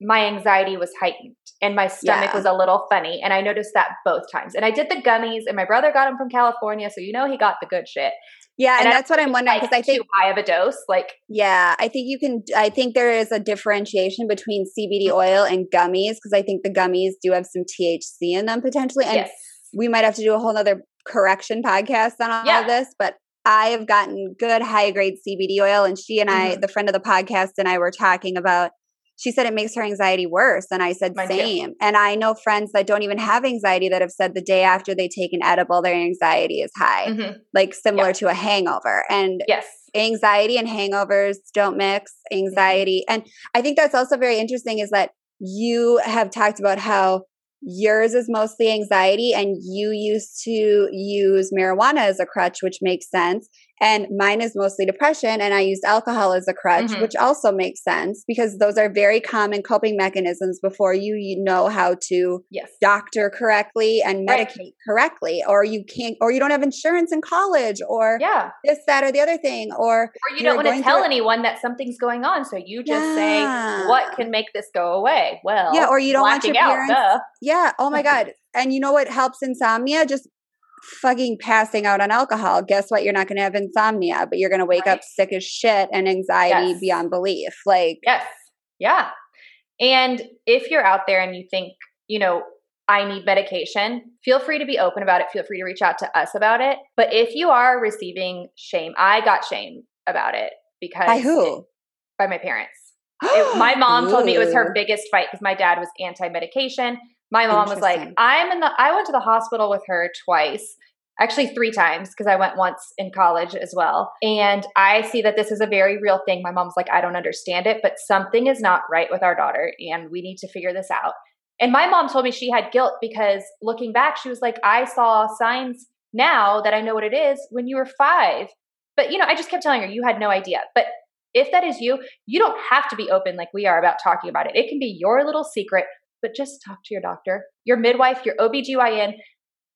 my anxiety was heightened and my stomach Yeah. was a little funny. And I noticed that both times. And I did the gummies, and my brother got them from California. So, you know, he got the good shit. Yeah, and, I that's what I'm wondering like, because I think too high of a dose. Like, yeah, I think you can. I think there is a differentiation between CBD oil and gummies because I think the gummies do have some THC in them potentially, and yes. we might have to do a whole nother correction podcast on all Yeah. of this. But I have gotten good high grade CBD oil, and she and I, Mhm. the friend of the podcast, and I were talking about. She said it makes her anxiety worse, and I said Mine too. same. And I know friends that don't even have anxiety that have said the day after they take an edible, their anxiety is high, Mhm. like similar Yeah. to a hangover. And Yes. anxiety and hangovers don't mix anxiety and i think that's also very interesting is that you have talked about how yours is mostly anxiety and you used to use marijuana as a crutch which makes sense and mine is mostly depression and i used alcohol as a crutch Mhm. which also makes sense because those are very common coping mechanisms before you, you know how to Yes. doctor correctly and Right. medicate correctly or you can't or you don't have insurance in college or Yeah. this that or the other thing or Or you don't want to tell anyone that something's going on, so you just say, "What can make this go away?" Well, Yeah, or you don't want your out. Yeah. Oh my God. And you know what helps insomnia? Just fucking passing out on alcohol. Guess what? You're not going to have insomnia, but you're going to wake up sick as shit and anxiety Yes. beyond belief. Like, Yes. Yeah. And if you're out there and you think, you know, I need medication, feel free to be open about it. Feel free to reach out to us about it. But if you are receiving shame, I got shame about it because by who? by my parents. It- my mom told me it was her biggest fight because my dad was anti-medication. My mom was like, "I'm in the." I went to the hospital with her twice, actually three times because I went once in college as well. And I see that this is a very real thing. My mom's like, "I don't understand it, but something is not right with our daughter, and we need to figure this out." And my mom told me she had guilt because looking back, she was like, "I saw signs now that I know what it is when you were five. But you know, I just kept telling her you had no idea. But if that is you, you don't have to be open like we are about talking about it. It can be your little secret, but just talk to your doctor, your midwife, your OBGYN,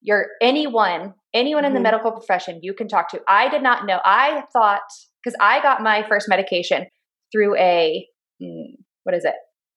your anyone, anyone in the Mhm. medical profession you can talk to. I did not know. I thought because I got my first medication through a mm, what is it?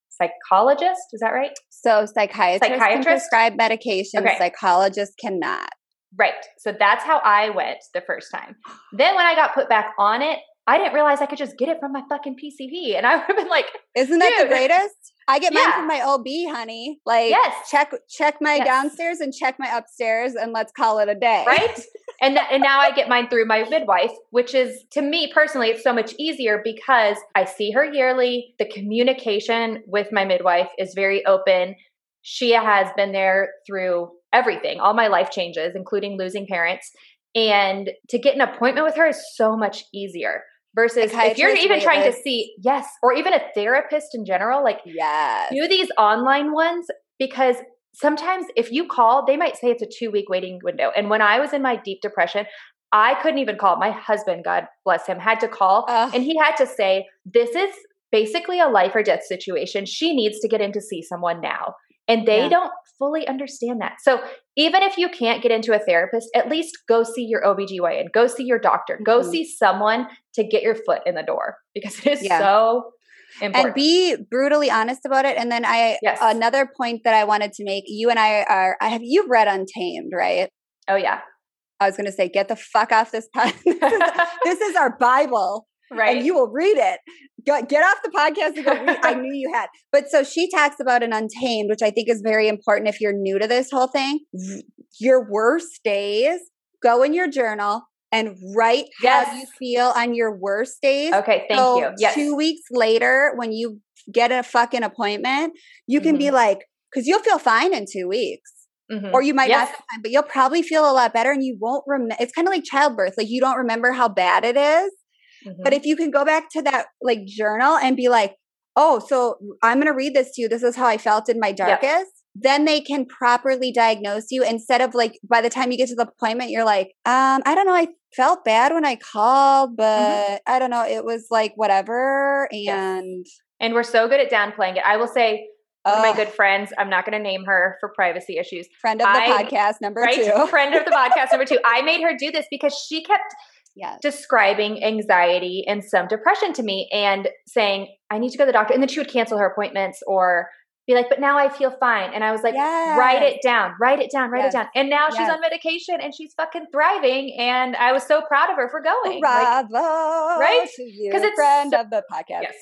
Psychologist, is that right? So psychiatrist can Psychiatrist? prescribe medication. Okay. Psychologists cannot. Right. So that's how I went the first time. Then when I got put back on it, I didn't realize I could just get it from my fucking PCP. And I would have been like, Isn't that the greatest? I get mine Yeah. from my OB, honey. Like, Yes. check check my Yes. downstairs and check my upstairs, and let's call it a day. right? and that, and now I get mine through my midwife, which is to me personally, it's so much easier because I see her yearly. The communication with my midwife is very open. She has been there through everything, all my life changes, including losing parents. And to get an appointment with her is so much easier versus if you're even trying to see, yes, or even a therapist in general, like Yes. do these online ones because sometimes if you call, they might say it's a two week waiting window. And when I was in my deep depression, I couldn't even call. My husband, God bless him, had to call Ugh. and he had to say, This is basically a life or death situation. She needs to get in to see someone now. And they Yeah. don't fully understand that. So even if you can't get into a therapist, at least go see your OBGYN, go see your doctor, go Mhm. see someone to get your foot in the door because it is Yeah. so important. and be brutally honest about it. And then I Yes. another point that I wanted to make. You and I are. I have you've read Untamed, right? oh, yeah. I was going to say, get the fuck off this is, this is our Bible, right. and you will read it. Go, get off the podcast and go read. I knew you had. But so she talks about an Untamed, which I think is very important if you're new to this whole thing. Your worst days, go in your journal and write how you feel on your worst days. Okay, thank so you. Yes. Two weeks later, when you get a fucking appointment, you can Mm-hmm. be like, because you'll feel fine in two weeks, Mhm. or you might Yes. not fine, but you'll probably feel a lot better, and you won't remember. It's kind of like childbirth; like you don't remember how bad it is. Mhm. But if you can go back to that like journal and be like, oh, so I'm going to read this to you. This is how I felt in my darkest. Then they can properly diagnose you instead of like by the time you get to the appointment, you're like, um, I don't know. I felt bad when I called, but I don't know. It was like whatever. And and we're so good at downplaying it. I will say, one of my good friends, I'm not going to name her for privacy issues, friend of the I- podcast, number right? two. Friend of the podcast number two. I made her do this because she kept yes. describing anxiety and some depression to me and saying, I need to go to the doctor. And then she would cancel her appointments or be like, but now I feel fine. And I was like, write it down, write it down, write Yes. it down. And now she's Yes. on medication and she's fucking thriving. And I was so proud of her for going. Like, right? Because it's friend so- of the podcast. Yes.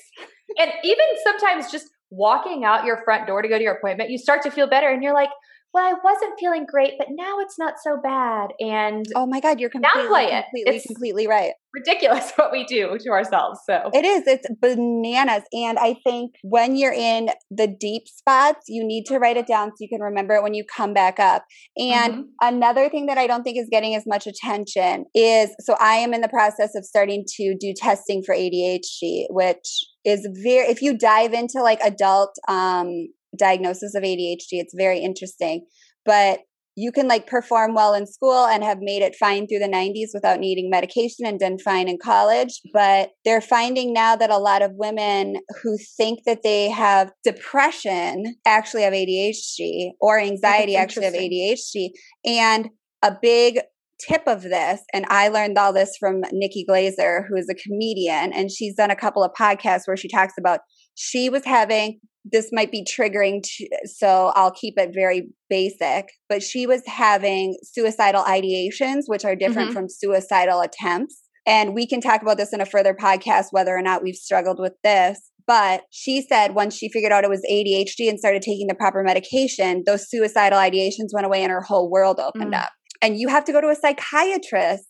And even sometimes just walking out your front door to go to your appointment, you start to feel better and you're like, well, I wasn't feeling great, but now it's not so bad. And Oh my God, you're completely, Downplay it. completely, It's- completely right. ridiculous what we do to ourselves. So It is. It's bananas. And I think when you're in the deep spots, you need to write it down so you can remember it when you come back up. And Mhm. another thing that I don't think is getting as much attention is so I am in the process of starting to do testing for ADHD, which is very, if you dive into like adult um, diagnosis of ADHD, it's very interesting. But you can like perform well in school and have made it fine through the 90s without needing medication and done fine in college. But they're finding now that a lot of women who think that they have depression actually have ADHD or anxiety actually have ADHD. And a big tip of this, and I learned all this from Nikki Glazer, who is a comedian, and she's done a couple of podcasts where she talks about she was having this might be triggering to, so I'll keep it very basic, but she was having suicidal ideations, which are different Mhm. from suicidal attempts. And we can talk about this in a further podcast, whether or not we've struggled with this. But she said once she figured out it was ADHD and started taking the proper medication, those suicidal ideations went away and her whole world opened Mm. up. And you have to go to a psychiatrist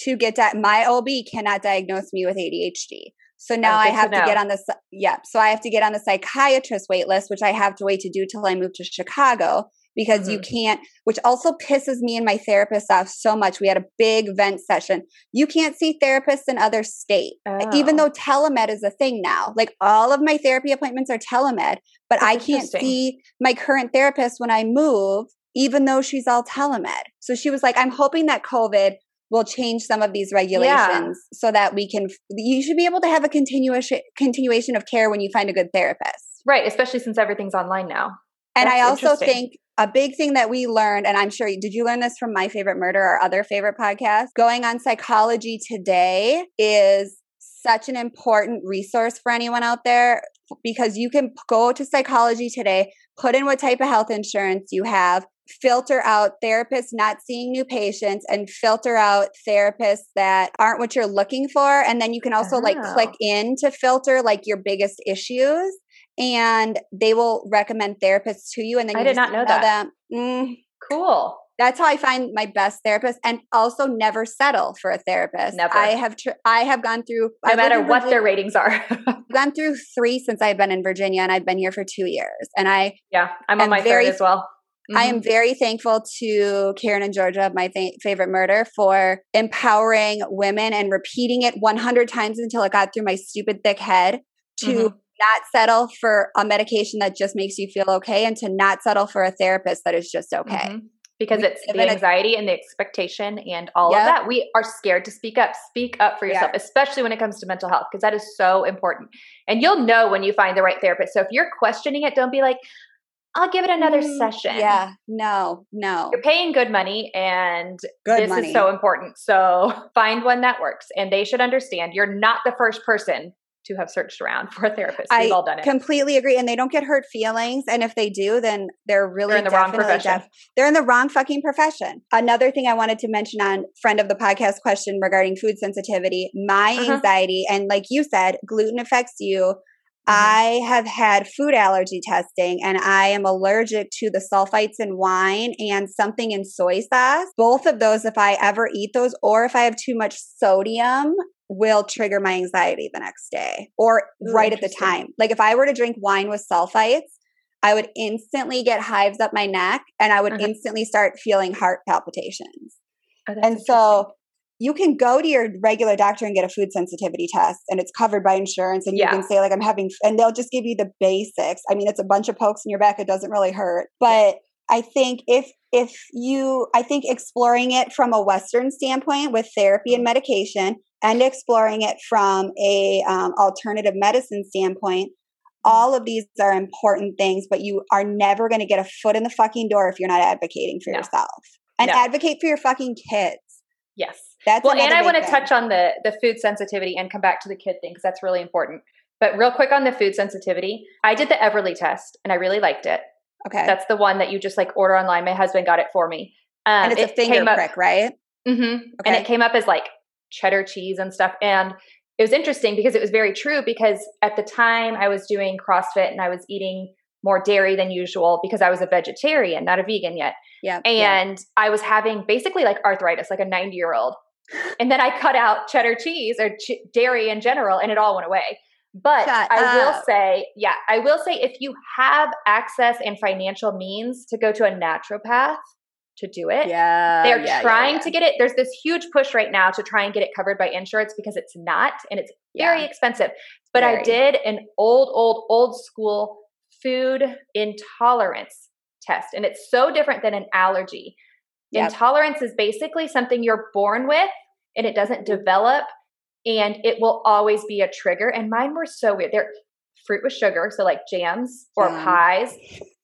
to get that. My OB cannot diagnose me with ADHD. So now I good to have to, get on the yeah. So I have to get on the psychiatrist wait list, which I have to wait to do till I move to Chicago because you Mm-hmm. can't. Which also pisses me and my therapist off so much. We had a big vent session. You can't see therapists in other states, even Oh. though telemed is a thing now. Like all of my therapy appointments are telemed, but That's I can't see my current therapist when I move, even though she's all telemed. So she was like, "I'm hoping that COVID." Will change some of these regulations so that we can you should be able to have a continuation continuation of care when you find a good therapist. Right, especially since everything's online now. and i also think a big thing that we learned and i'm sure you did you learn this from my favorite murder or other favorite podcast going on psychology today is such an important resource for anyone out there because you can go to psychology today put in what type of health insurance you have filter out therapists not seeing new patients and filter out therapists that aren't what you're looking for and then you can also like click Oh. in to filter like your biggest issues and they will recommend therapists to you and then I you did just not know that. them, "Mm, Cool. that's how I find my best therapist, and also never settle for a therapist. Never. I have tr- I have gone through No I've matter what their ratings are. I've gone through three since I've been in Virginia, and I've been here for two years. And I yeah, I'm on my very- third as well. I Mhm. am very thankful to Karen and Georgia of my favorite murder for empowering women and repeating it 100 times until it got through my stupid thick head to Mhm. not settle for a medication that just makes you feel okay and to not settle for a therapist that is just okay. Mhm. Because We it's the in a- anxiety and the expectation and all Yep. of that. We are scared to speak up. Speak up for yourself, especially when it comes to mental health, because that is so important. And you'll know when you find the right therapist. So if you're questioning it, don't be like, I'll give it another Mm, session. Yeah, no, no. You're paying good money and Good this money. is so important. So find one that works. And they should understand you're not the first person to have searched around for a therapist. I We've all done it. completely agree. And they don't get hurt feelings. And if they do, then they're really They're in the wrong profession. def- they're in the wrong fucking profession. Another thing I wanted to mention on friend of the podcast question regarding food sensitivity, my Uh-huh. anxiety, and like you said, gluten affects you. Mm-hmm. I have had food allergy testing and I am allergic to the sulfites in wine and something in soy sauce. Both of those, if I ever eat those or if I have too much sodium, will trigger my anxiety the next day or Ooh, right at the time. Like if I were to drink wine with sulfites, I would instantly get hives up my neck and I would Uh-huh. instantly start feeling heart palpitations. Oh, And so you can go to your regular doctor and get a food sensitivity test and it's covered by insurance and you Yeah. can say like I'm having and they'll just give you the basics. I mean it's a bunch of pokes in your back it doesn't really hurt. But I think if if you I think exploring it from a western standpoint with therapy and medication and exploring it from a um, alternative medicine standpoint all of these are important things but you are never going to get a foot in the fucking door if you're not advocating for No. yourself and No. advocate for your fucking kids yes. That's well, and I want to touch on the the food sensitivity and come back to the kid thing because that's really important. But real quick on the food sensitivity, I did the Everly test and I really liked it. Okay. That's the one that you just like order online. My husband got it for me. Um, and it's a it finger came up- prick, right? hmm Okay. And it came up as like cheddar cheese and stuff. And it was interesting because it was very true because at the time I was doing CrossFit and I was eating more dairy than usual because I was a vegetarian, not a vegan yet. Yeah. And I was having basically like arthritis, like a 90 year old. And then I cut out cheddar cheese or ch- dairy in general, and it all went away. But Shut I will say, yeah, I will say if you have access and financial means to go to a naturopath to do it, yeah. they're yeah, yeah, trying yeah. to get it. There's this huge push right now to try and get it covered by insurance because it's not and it's very Yeah. expensive. But I did an old, old, old school food intolerance test, and it's so different than an allergy. Yep. Intolerance is basically something you're born with and it doesn't develop and it will always be a trigger. And mine were so weird. They're fruit with sugar, so like jams or pies.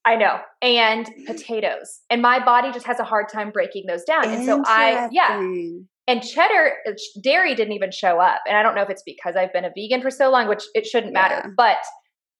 I know. And potatoes. And my body just has a hard time breaking those down. And so I, yeah. And cheddar, uh, dairy didn't even show up. And I don't know if it's because I've been a vegan for so long, which it shouldn't Yeah. matter. But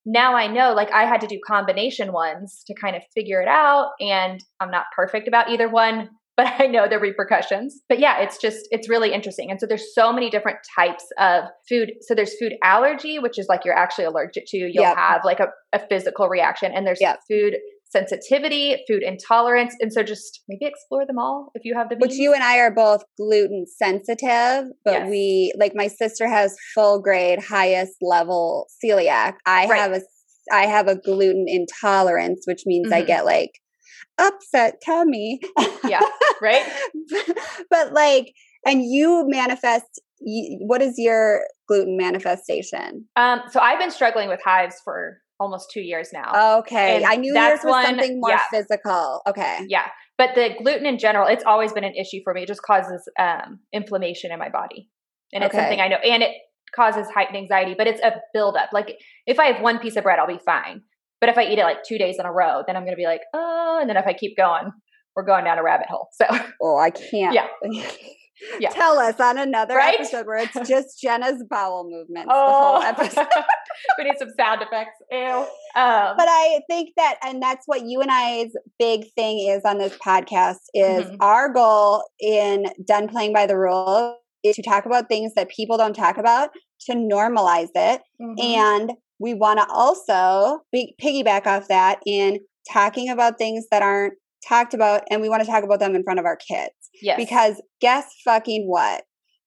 now I know, like, I had to do combination ones to kind of figure it out. And I'm not perfect about either one, but I know the repercussions. But yeah, it's just, it's really interesting. And so there's so many different types of food. So there's food allergy, which is like you're actually allergic to, you'll Yep. have like a, a physical reaction. And there's Yep. food sensitivity, food intolerance. And so just maybe explore them all if you have the means. Which you and I are both gluten sensitive, but Yes. we like my sister has full grade highest level celiac. I Right. have a I have a gluten intolerance, which means I Mhm. get like upset tummy. Yeah, right? but like and you manifest what is your gluten manifestation? Um, so I've been struggling with hives for almost two years now. Okay. And I knew yours was one- something more yeah. physical. Okay. Yeah, but the gluten in general, it's always been an issue for me. It just causes um, inflammation in my body, and it's Okay. something I know, and it causes heightened anxiety. But it's a buildup. Like if I have one piece of bread, I'll be fine. But if I eat it like two days in a row, then I'm going to be like, oh, and then if I keep going, we're going down a rabbit hole. So Oh, I can't. Yeah. Yeah. Tell us on another Right? episode where it's just Jenna's bowel movements oh, the whole episode. we need some sound effects. Ew. Um, But I think that, and that's what you and I's big thing is on this podcast is Mhm. our goal in Done Playing by the Rules is to talk about things that people don't talk about, to normalize it. mhm. And we want to also be, piggyback off that in talking about things that aren't talked about, and we want to talk about them in front of our kids. yes. Because guess fucking what?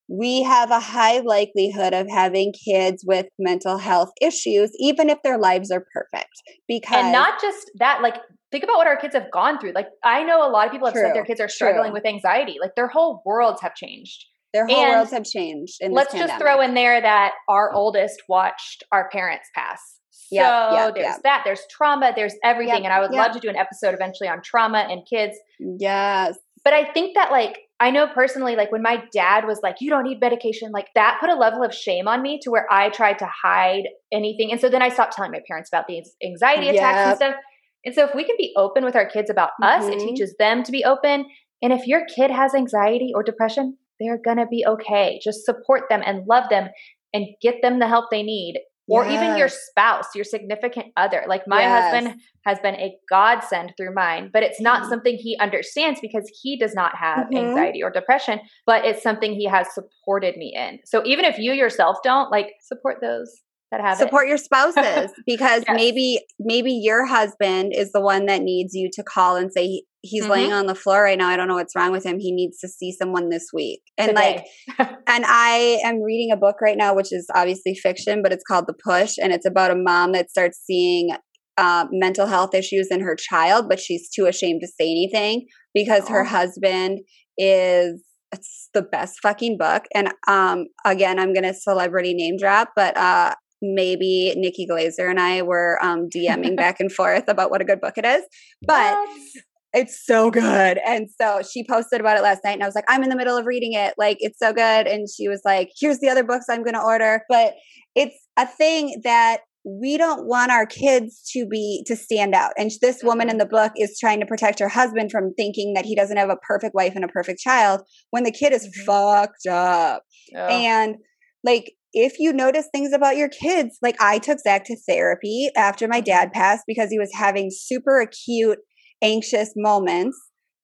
We have a high likelihood of having kids with mental health issues, even if their lives are perfect. Because and not just that like think about what our kids have gone through like i know a lot of people have said their kids are struggling true. with anxiety like their whole worlds have changed their whole and worlds have changed. In let's just throw in there that our oldest watched our parents pass so Yep, yep, there's yep. that there's trauma there's everything Yep, and i would yep. love to do an episode eventually on trauma and kids Yes. but i think that like i know personally like when my dad was like you don't need medication like that put a level of shame on me to where i tried to hide anything and so then i stopped telling my parents about these anxiety attacks and stuff and so if we can be open with our kids about us it Mhm. teaches them to be open and if your kid has anxiety or depression they're gonna be okay just support them and love them and get them the help they need or even your spouse your significant other like my Yes. husband has been a godsend through mine, but it's not Mhm. something he understands because he does not have Mhm. anxiety or depression, but it's something he has supported me in. So even if you yourself don't, like support those that have support your spouses because Yes. maybe maybe your husband is the one that needs you to call and say he, he's Mhm. laying on the floor right now i don't know what's wrong with him he needs to see someone this week it and like and i am reading a book right now which is obviously fiction but it's called the push and it's about a mom that starts seeing uh, mental health issues in her child but she's too ashamed to say anything because her Oh. husband is it's the best fucking book and um again i'm gonna celebrity name drop but uh maybe nikki glazer and i were um dming back and forth about what a good book it is but What? it's so good. And so she posted about it last night and I was like, I'm in the middle of reading it. Like, it's so good. And she was like, here's the other books I'm going to order. But it's a thing that we don't want our kids to be to stand out. And this woman in the book is trying to protect her husband from thinking that he doesn't have a perfect wife and a perfect child when the kid is Mhm. fucked up. Oh. And like, if you notice things about your kids, like I took Zach to therapy after my dad passed because he was having super acute, anxious moments.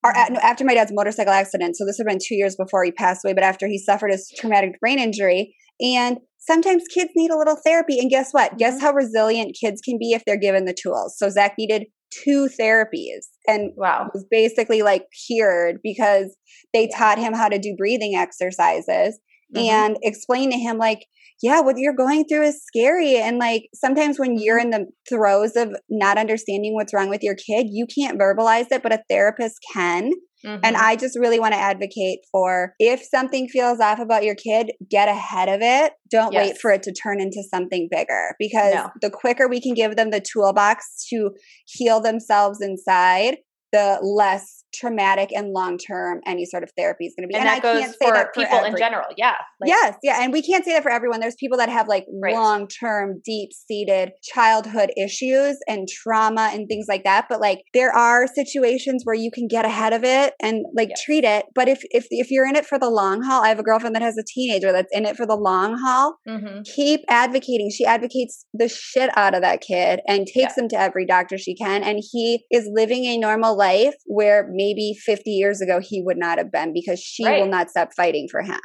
Or at, no, after my dad's motorcycle accident. So this had been two years before he passed away, but after he suffered his traumatic brain injury. And sometimes kids need a little therapy. And guess what? Guess Mhm. how resilient kids can be if they're given the tools. So Zach needed two therapies and Wow. was basically like cured because they Yeah. taught him how to do breathing exercises Mhm. and explain to him like yeah what you're going through is scary and like sometimes when you're Mm-hmm. in the throes of not understanding what's wrong with your kid you can't verbalize it but a therapist can and Mhm. I just really want to advocate for if something feels off about your kid, get ahead of it. Don't wait for it to turn into something bigger because No. the quicker we can give them the toolbox to heal themselves inside, the less traumatic and long term any sort of therapy is going to be. and, that I goes can't say for that people in general. Yeah. Like, yes, yeah, and we can't say that for everyone. There's people that have like Right. long term, deep seated childhood issues and trauma and things like that. But like there are situations where you can get ahead of it and like Yes. treat it. But if if if you're in it for the long haul, I have a girlfriend that has a teenager that's in it for the long haul. mhm. Keep advocating. She advocates the shit out of that kid and takes Yeah. him to every doctor she can. And he is living a normal life where maybe 50 years ago he would not have been because she will not stop fighting for him.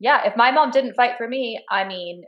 Yeah. If my mom didn't fight for me, I mean,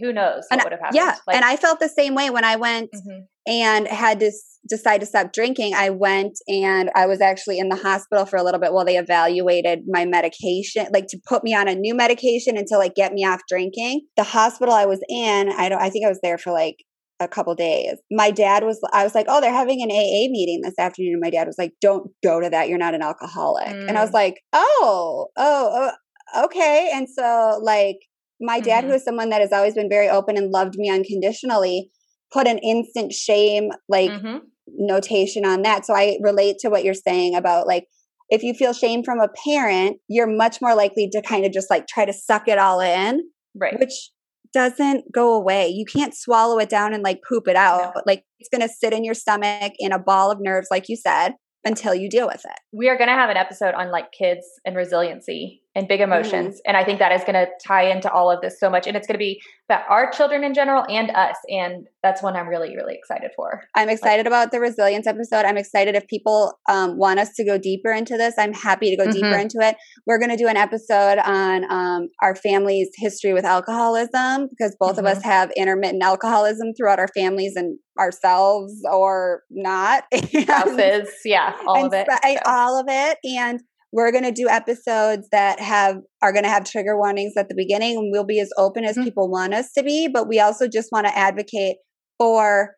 who knows what And would have happened? Yeah, Like, and I felt the same way when I went mhm. and had to s- decide to stop drinking. I went and I was actually in the hospital for a little bit while they evaluated my medication, like to put me on a new medication and to like get me off drinking. The hospital I was in, I don't, I think I was there for like a couple days. My dad was, I was like, oh, they're having an AA meeting this afternoon. And my dad was like, don't go to that. You're not an alcoholic. And I was Mm. like, oh, oh, oh, okay. And so like my dad, Mhm. who is someone that has always been very open and loved me unconditionally, put an instant shame like Mhm. notation on that. So I relate to what you're saying about like if you feel shame from a parent, you're much more likely to kind of just like try to suck it all in, Right. which doesn't go away. You can't swallow it down and like poop it out. Like it's going to sit in your stomach in a ball of nerves like you said until you deal with it. we are going to have an episode on like kids and resiliency and big Mm-hmm. emotions and i think that is going to tie into all of this so much and it's going to be about our children in general and us and that's one i'm really really excited for I'm excited about the resilience episode. I'm excited if people um, want us to go deeper into this. I'm happy to go deeper Mhm. into it. We're going to do an episode on um, our family's history with alcoholism because both of Mm-hmm. us have intermittent alcoholism throughout our families and ourselves or not. And- spouses yeah all of it sp- so. all of it and we're going to do episodes that have are going to have trigger warnings at the beginning and we'll be as open as Mhm. people want us to be but we also just want to advocate for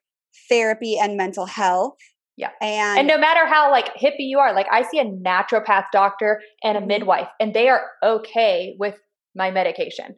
therapy and mental health Yeah. and, and no matter how like hippie you are like i see a naturopath doctor and a Mhm. midwife and they are okay with my medication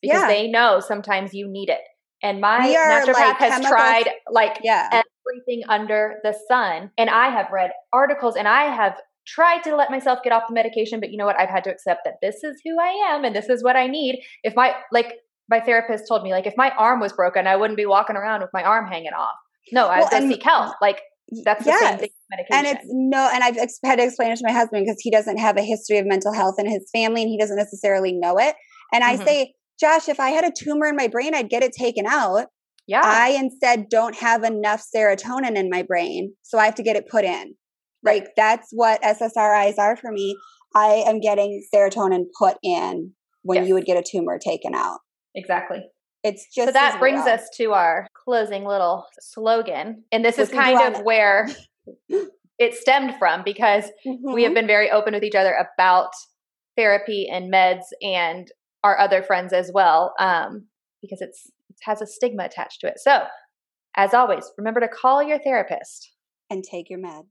because Yeah. they know sometimes you need it and my naturopath like, has tried like yeah everything under the sun. And I have read articles and I have tried to let myself get off the medication, but you know what? I've had to accept that this is who I am and this is what I need. If my, like, my therapist told me, like, if my arm was broken, I wouldn't be walking around with my arm hanging off. No, I'd Well, and- seek help. Like, that's the same yes. thing medication. and it's no and i've had to explain it to my husband because he doesn't have a history of mental health in his family and he doesn't necessarily know it and i Mhm. say josh if i had a tumor in my brain i'd get it taken out yeah. I instead don't have enough serotonin in my brain, so I have to get it put in. Right. Like that's what SSRIs are for me. I am getting serotonin put in when Yes. you would get a tumor taken out. exactly. It's just so that brings us to our closing little slogan. And this is we do kind of where it stemmed from because we have Mhm. been very open with each other about therapy and meds and our other friends as well um, because it's it has a stigma attached to it so as always remember to call your therapist and take your meds.